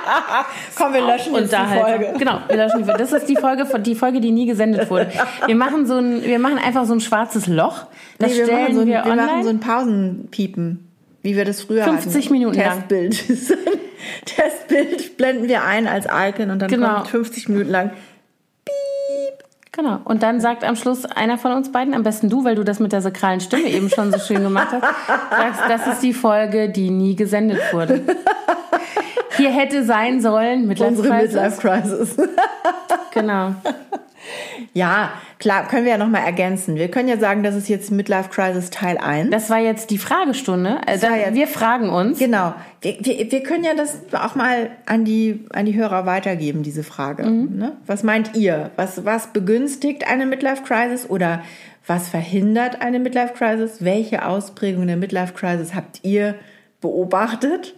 S2: Komm, wir löschen jetzt die Folge.
S1: Genau, wir löschen die Folge. Das ist die Folge, die Folge, die nie gesendet wurde. Wir machen so ein, wir machen einfach so ein schwarzes Loch.
S2: Das nee, wir stellen machen so ein, wir, wir machen so ein Pausenpiepen. Wie wir das früher
S1: 50 hatten. Minuten
S2: Testbild. Testbild blenden wir ein als Icon und dann genau. kommt 50 Minuten lang Piep.
S1: Genau. Und dann sagt am Schluss einer von uns beiden, am besten du, weil du das mit der sakralen Stimme eben schon so schön gemacht hast, sagst, das ist die Folge, die nie gesendet wurde. Hier hätte sein sollen
S2: Midlife Unsere. Midlife Crisis.
S1: genau.
S2: Ja, klar, können wir ja nochmal ergänzen. Wir können ja sagen, das ist jetzt Midlife Crisis Teil 1.
S1: Das war jetzt die Fragestunde. Also jetzt, wir fragen uns.
S2: Genau. Wir, wir, wir, können ja das auch mal an die, an die Hörer weitergeben, diese Frage. Mhm. Ne? Was meint ihr? Was, was begünstigt eine Midlife Crisis oder was verhindert eine Midlife Crisis? Welche Ausprägung der Midlife Crisis habt ihr beobachtet?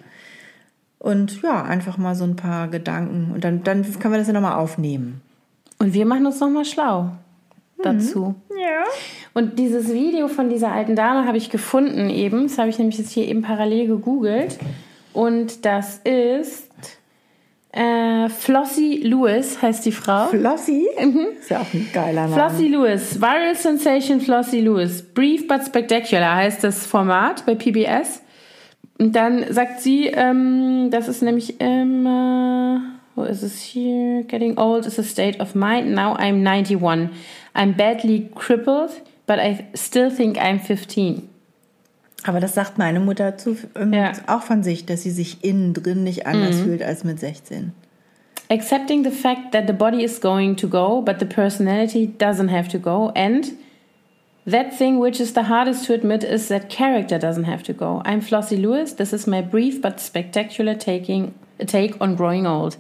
S2: Und ja, einfach mal so ein paar Gedanken. Und dann, dann können wir das ja nochmal aufnehmen.
S1: Und wir machen uns nochmal schlau dazu.
S2: Mhm. Ja.
S1: Und dieses Video von dieser alten Dame habe ich gefunden eben. Das habe ich nämlich jetzt hier eben parallel gegoogelt. Und das ist äh, Flossie Lewis heißt die Frau.
S2: Flossie?
S1: Mhm.
S2: Ist ja auch ein geiler Name.
S1: Flossie Lewis. Viral Sensation Flossie Lewis. Brief but Spectacular heißt das Format bei PBS. Und dann sagt sie, ähm, das ist nämlich immer... Wo ist es hier? Getting old is a state of mind. Now I'm 91. I'm badly crippled, but I still think I'm 15.
S2: Aber das sagt meine Mutter zu, ähm, ja. auch von sich, dass sie sich innen drin nicht anders mhm. fühlt als mit 16.
S1: Accepting the fact that the body is going to go, but the personality doesn't have to go. And that thing which is the hardest to admit is that character doesn't have to go. I'm Flossie Lewis. This is my brief but spectacular taking, take on growing old.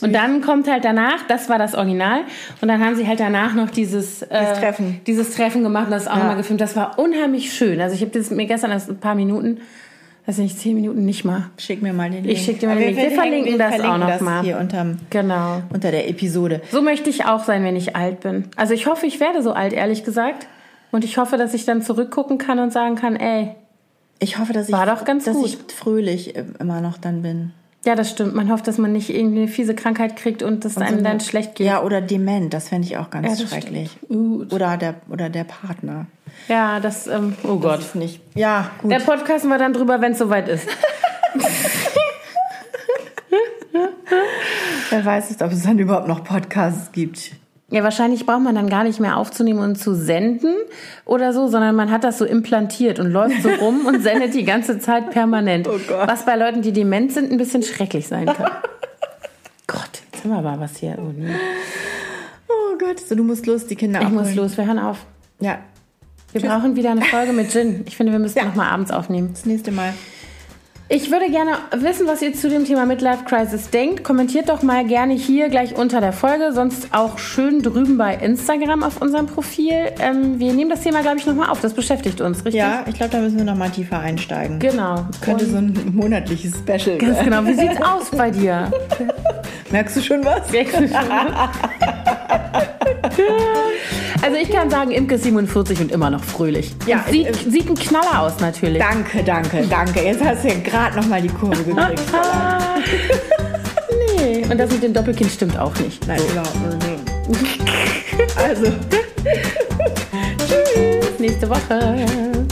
S1: Und dann kommt halt danach, das war das Original, und dann haben sie halt danach noch dieses,
S2: äh, dieses, Treffen.
S1: dieses Treffen gemacht und das auch ja. nochmal gefilmt. Das war unheimlich schön. Also ich habe das mir gestern erst ein paar Minuten, weiß nicht, zehn Minuten nicht mal.
S2: Schick mir mal den Link.
S1: Ich schick dir mal den Link. Wir, wir verlinken wir das verlinken auch nochmal.
S2: Hier unterm,
S1: genau.
S2: unter der Episode.
S1: So möchte ich auch sein, wenn ich alt bin. Also ich hoffe, ich werde so alt, ehrlich gesagt. Und ich hoffe, dass ich dann zurückgucken kann und sagen kann, ey,
S2: ich hoffe, dass
S1: war ich, doch ganz
S2: dass
S1: gut.
S2: ich fröhlich immer noch dann bin.
S1: Ja, das stimmt. Man hofft, dass man nicht irgendwie eine fiese Krankheit kriegt und dass und einem so dann schlecht geht.
S2: Ja, oder dement, das fände ich auch ganz ja, schrecklich. Oder der, oder der Partner.
S1: Ja, das, ähm, oh das Gott.
S2: nicht. Ja,
S1: gut. Der Podcast war dann drüber, wenn es soweit ist.
S2: Wer weiß ob es dann überhaupt noch Podcasts gibt.
S1: Ja, wahrscheinlich braucht man dann gar nicht mehr aufzunehmen und zu senden oder so, sondern man hat das so implantiert und läuft so rum und sendet die ganze Zeit permanent. Oh Gott. Was bei Leuten, die dement sind, ein bisschen schrecklich sein kann. Gott, jetzt haben wir aber was hier. Oh,
S2: nee. oh Gott, so du musst los, die Kinder
S1: Ich abholen. muss los, wir hören auf.
S2: Ja.
S1: Wir Tschüss. brauchen wieder eine Folge mit Gin. Ich finde, wir müssen ja. noch mal abends aufnehmen.
S2: Das nächste Mal.
S1: Ich würde gerne wissen, was ihr zu dem Thema Midlife Crisis denkt. Kommentiert doch mal gerne hier gleich unter der Folge, sonst auch schön drüben bei Instagram auf unserem Profil. Ähm, wir nehmen das Thema, glaube ich, nochmal auf. Das beschäftigt uns, richtig?
S2: Ja, ich glaube, da müssen wir nochmal tiefer einsteigen.
S1: Genau.
S2: Könnte so ein monatliches Special
S1: Ganz
S2: werden.
S1: genau. Wie sieht's aus bei dir?
S2: Merkst du schon was?
S1: Also ich kann sagen, Imke ist 47 und immer noch fröhlich.
S2: Ja,
S1: sieht,
S2: äh,
S1: sieht ein Knaller aus natürlich.
S2: Danke, danke, danke. Jetzt hast du ja gerade nochmal die Kurve gekriegt.
S1: nee. Und das mit dem Doppelkind stimmt auch nicht.
S2: Nein, überhaupt nicht. Also,
S1: Bis nächste Woche.